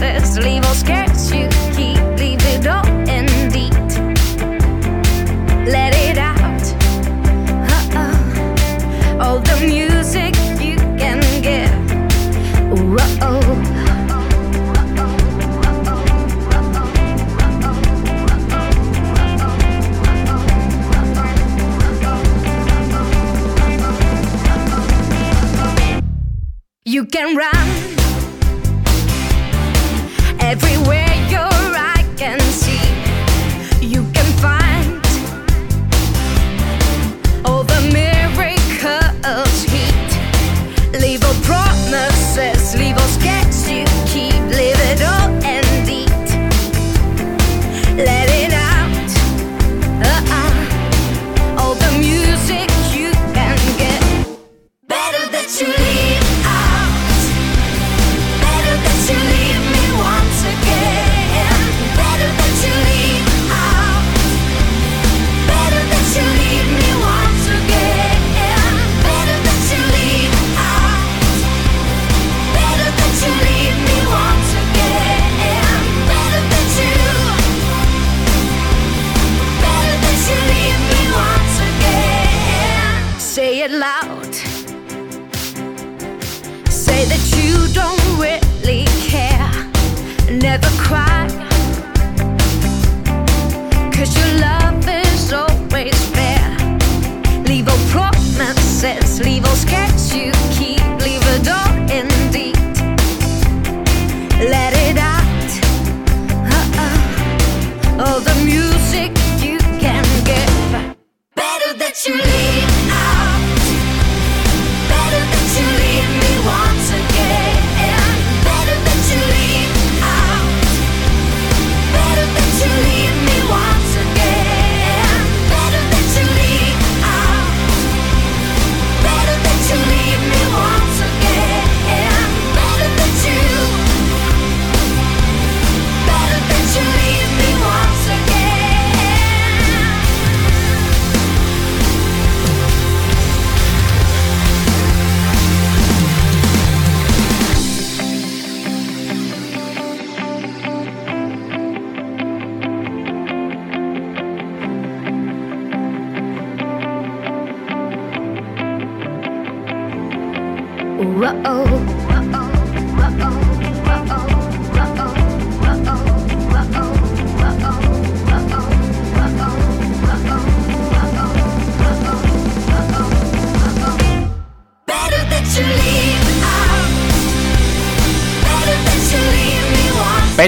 promises, leave all scares you keep, leave it all indeed. Let it out. Uh-uh. All the music you can give. Whoa. You can run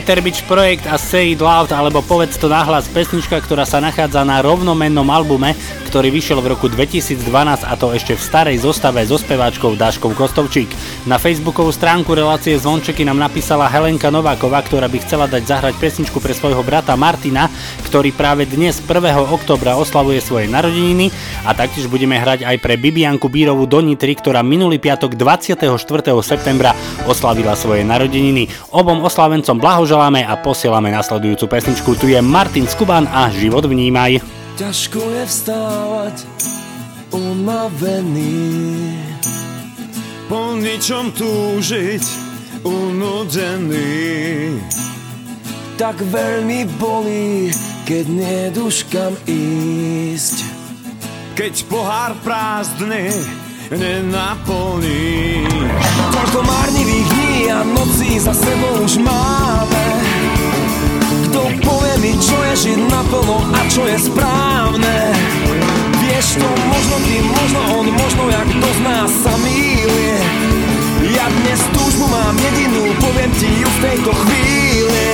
Peter Bič projekt a Say It Loud, alebo Povedz to nahlas, pesnička, ktorá sa nachádza na rovnomennom albume, ktorý vyšiel v roku 2012 a to ešte v starej zostave so speváčkou Dáškou Kostovčík. Na facebookovú stránku relácie Zvončeky nám napísala Helenka Nováková, ktorá by chcela dať zahrať pesničku pre svojho brata Martina, ktorý práve dnes 1. oktobra oslavuje svoje narodeniny a taktiež budeme hrať aj pre Bibianku Bírovú do Nitry, ktorá minulý piatok 24. septembra oslavila svoje narodeniny. Obom oslavencom blahoželáme a posielame nasledujúcu pesničku. Tu je Martin Skuban a Život vnímaj. Ťažko je vstávať unavený Po ničom túžiť unudený Tak veľmi bolí, keď neduš kam ísť Keď pohár prázdny nenaplní. Toľko márnivých dní a nocí za sebou už máme. Kto povie mi, čo je žiť naplno a čo je správne? Vieš to, možno ty, možno on, možno jak kto z nás sa mýlie Ja dnes túžbu mám jedinú, poviem ti ju v tejto chvíli.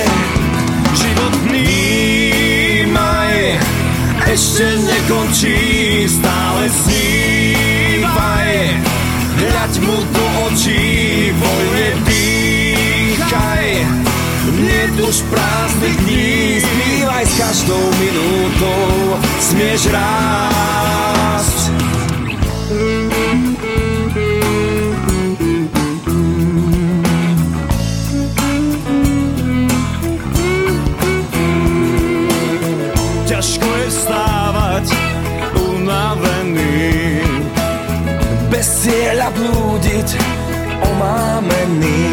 Život vnímaj, ešte nekončí, stále snívaj. Hľaď mu do očí, voľne dýchaj. Nie už prázdnych dní Spívaj s každou minútou Smieš rásť Bez cieľa blúdiť omámený.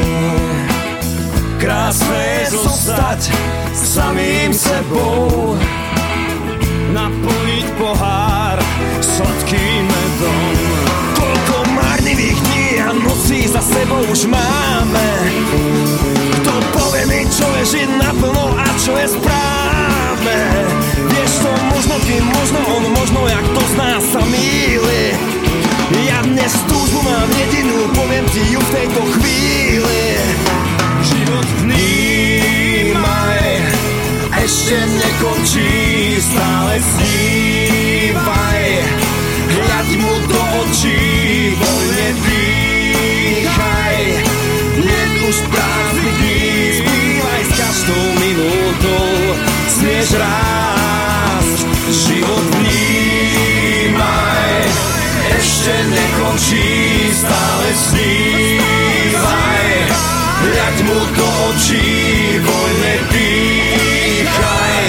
Krásne je zostať samým sebou. Naplniť pohár sladkým medom. Toľko márnivých dní a nocí za sebou už máme. Kto povie mi, čo je žiť naplno a čo je správne? Vieš to, možno ty, možno on, možno jak to z nás sa mýli mám jedinú, poviem ti ju v tejto chvíli. Život vnímaj Ešte nekončí, stále snívaj. Hľaď mu do očí, voľne dýchaj. Nie už prázdny dní, spívaj s každou minútou. Smieš rásť, život vnímaj Ešte nekončí, stále snívaj. Hľaď mu do očí, voľne dýchaj.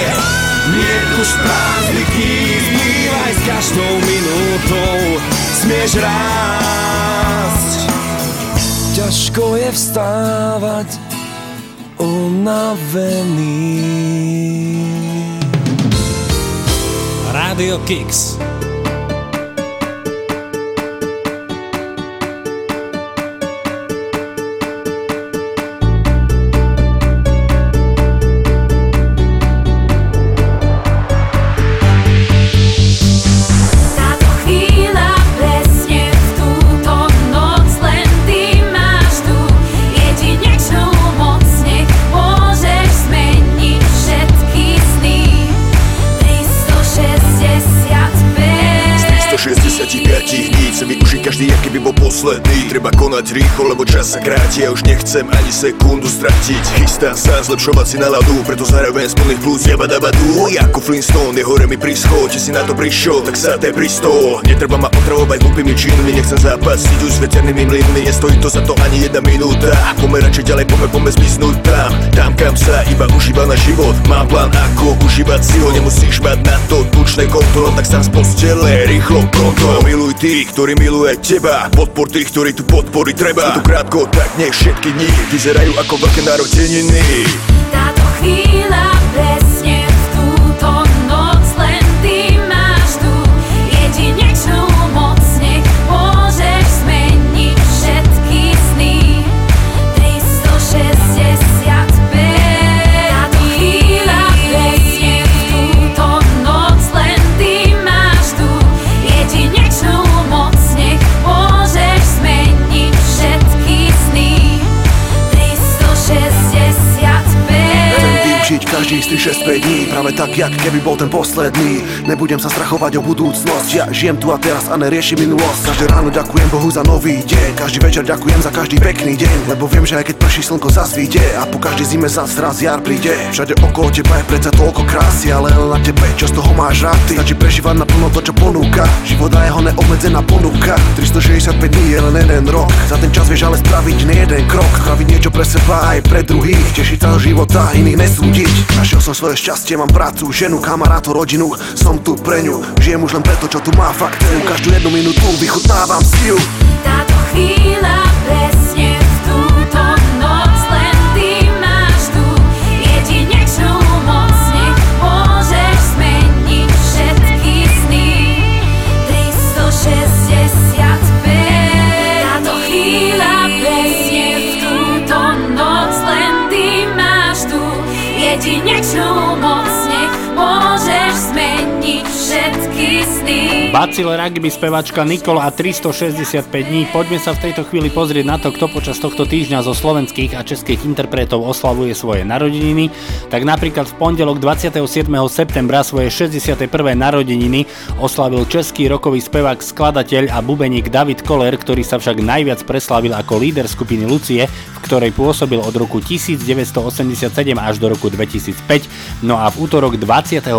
Nie už prázdnych dní, zbývaj s každou minútou. Smieš rásť. Ťažko je vstávať unavený. Rádio Kix. Treba konať rýchlo, lebo čas sa kráti Ja už nechcem ani sekundu stratiť. Chystám sa zlepšovať si náladu Preto zahrajem z plných plus jeba dabadu Ako Flintstone, je hore mi príscho Či si na to prišiel, tak sa te pristol. Netreba ma otravovať hlupými činmi Nechcem zápasiť už s veternými mlynmi. Nestojí to za to ani jedna minúta. Poďme radšej ďalej, poďme, poďme zmiznúť tam. Tam kam sa iba užíva na život. Mám plán ako užívať si ho Nemusíš mať na to tučné konto No tak sám z postele, rýchlo, pronto Miluj tých, ktorí miluje teba. Podpor tých, ktorí tu podpory treba. Je to krátko, tak nech všetky dni Vyzerajú ako veľké narodeniny. Táto chvíľa presne každý z tých 6 dní Práve tak, jak keby bol ten posledný. Nebudem sa strachovať o budúcnosť. Ja žijem tu a teraz a neriešim minulosť. Každé ráno ďakujem Bohu za nový deň. Každý večer ďakujem za každý pekný deň Lebo viem, že aj keď prší slnko zasvíte A po každej zime zas raz jar príde. Všade okolo teba je predsa toľko krásy Ale len na tebe, čo z toho máš rád Ty. Stačí prežívať naplno to, čo ponúka. Život a jeho neobmedzená ponuka. 365 dní je len jeden rok. Za ten čas vieš ale spraviť nie jeden krok. Spraviť niečo pre seba aj pre druhých. Tešiť sa života, iných nesúdiť. Našiel som svoje šťastie, mám prácu, ženu, kamarátov, rodinu Som tu pre ňu, žijem už len preto, čo tu má fakt. Každú jednu minútu vychutnávam si ju Táto chvíľa presne v túto Bacil Rugby spevačka Nikola a 365 dní. Poďme sa v tejto chvíli pozrieť na to, kto počas tohto týždňa zo slovenských a českých interpretov oslavuje svoje narodeniny. Tak napríklad v pondelok 27. septembra svoje 61. narodeniny oslavil český rokový spevák, skladateľ a bubeník David Koller, ktorý sa však najviac preslavil ako líder skupiny Lucie, v ktorej pôsobil od roku 1987 až do roku 2005. No a v útorok 28.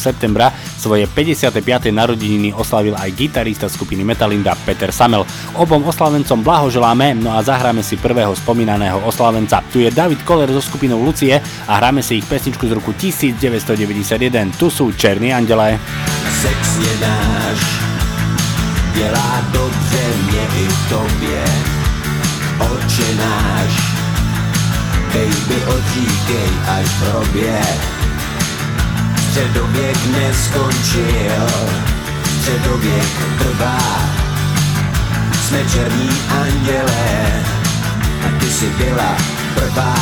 septembra svoje 55. narodeniny oslavil aj gitarista skupiny Metalinda Peter Samel. Obom oslavencom blahoželáme, no a zahráme si prvého spomínaného oslavenca. Tu je David Koller so skupinou Lucie a hráme si ich pesničku z roku 1991. Tu sú Černí andelé. Sex je náš, dělá dobře mě i tobě. Oče náš, baby odříkej až v hrobě. Neskončil, středověk trvá. Jsme černí andělé a ty si byla prvá.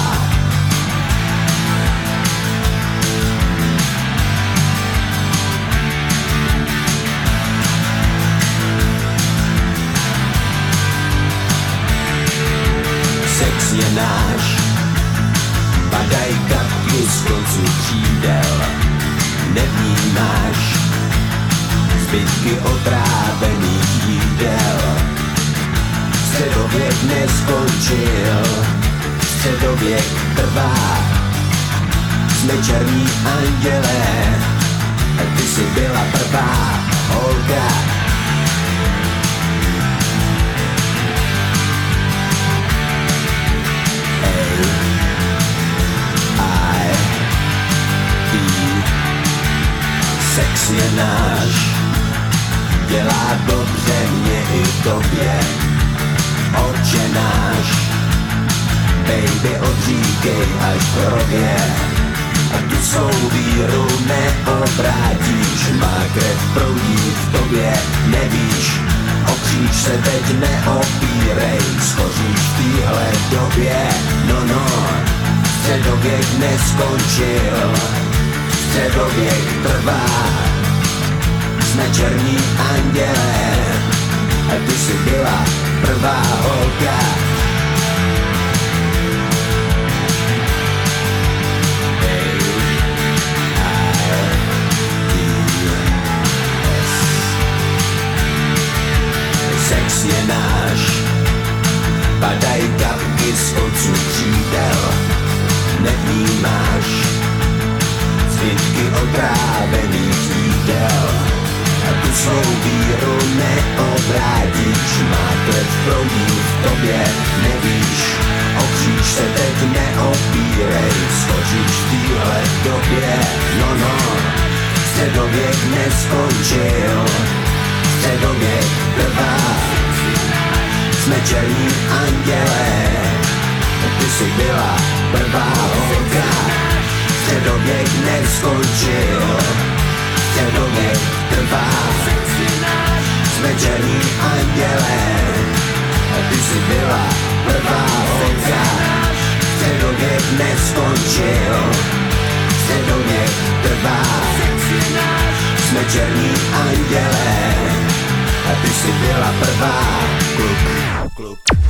sex je náš Padaj kapky z koncu křídel Nevnímáš Zbytky otrávených jídel. Středověk neskončil Středověk trvá. Jsme černí andělé ty jsi byla prvá holka. Sex je náš, dělá dobře mě i tobě. Oče náš, baby odříkej až hrobě. A tu svou víru neobrátíš, má krev proudí v tobě, nevíš, Okříš se teď neopírej, schoříš v téhle době, no no, středověk neskončil, středověk trvá černí anděle A ty si byla prvá holka. Sex je náš. Padají kapky z odsud přítel, Nevnímáš. Zbytky otrávených jídel tu svou víru neobrátíš Má krev proudí v tobě, nevíš. O se teď neopírej. Skočíš v téhle době, no no Středověk neskončil. Středověk trvá. Jsme černí andělé. Ty si byla prvá holka. Středověk neskončil. Středověk trvá. Jsme černí andělé, ty si byla prvá holka. Středověk neskončil, středověk trvá. Jsme černí andělé, ty si byla prvá. Kluk, kluk.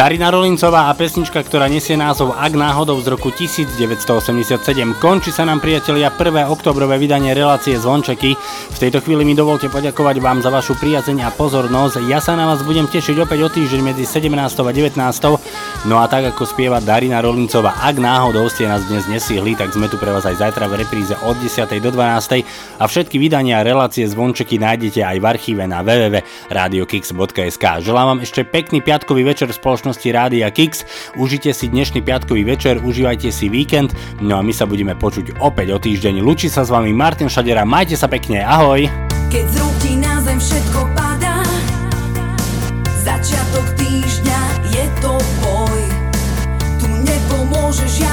Darina Rolincová a pesnička, ktorá nesie názov Ak náhodou z roku 1987. Končí sa nám priatelia 1. oktobrové vydanie relácie Zvončeky. V tejto chvíli mi dovolte poďakovať vám za vašu priazeň a pozornosť. Ja sa na vás budem tešiť opäť o týždeň medzi 17. a 19. No a tak ako spieva Darina Rolincová, ak náhodou ste nás dnes nesihli, tak sme tu pre vás aj zajtra v repríze od 10. do 12. A všetky vydania a relácie Zvončeky nájdete aj v archíve na www.radiokix.sk. Želám vám ešte pekný piatkový večer v spoločnosti Rádia Kix. Užite si dnešný piatkový večer, užívajte si víkend, no a my sa budeme počuť opäť o týždeň. Lučí sa s vami Martin Šadera, majte sa pekne, ahoj! Keď z ti na zem všetko padá Začiatok týždňa je to boj Tu nepomôže žiadna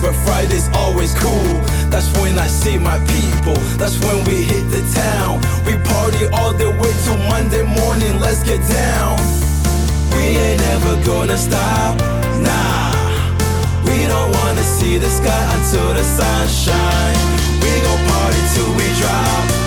but Friday's always cool. That's when I see my people, that's when we hit the town. We party all the way till Monday morning, let's get down. We ain't ever gonna stop, nah. We don't wanna see the sky until the sun shine. We gon' party till we drop.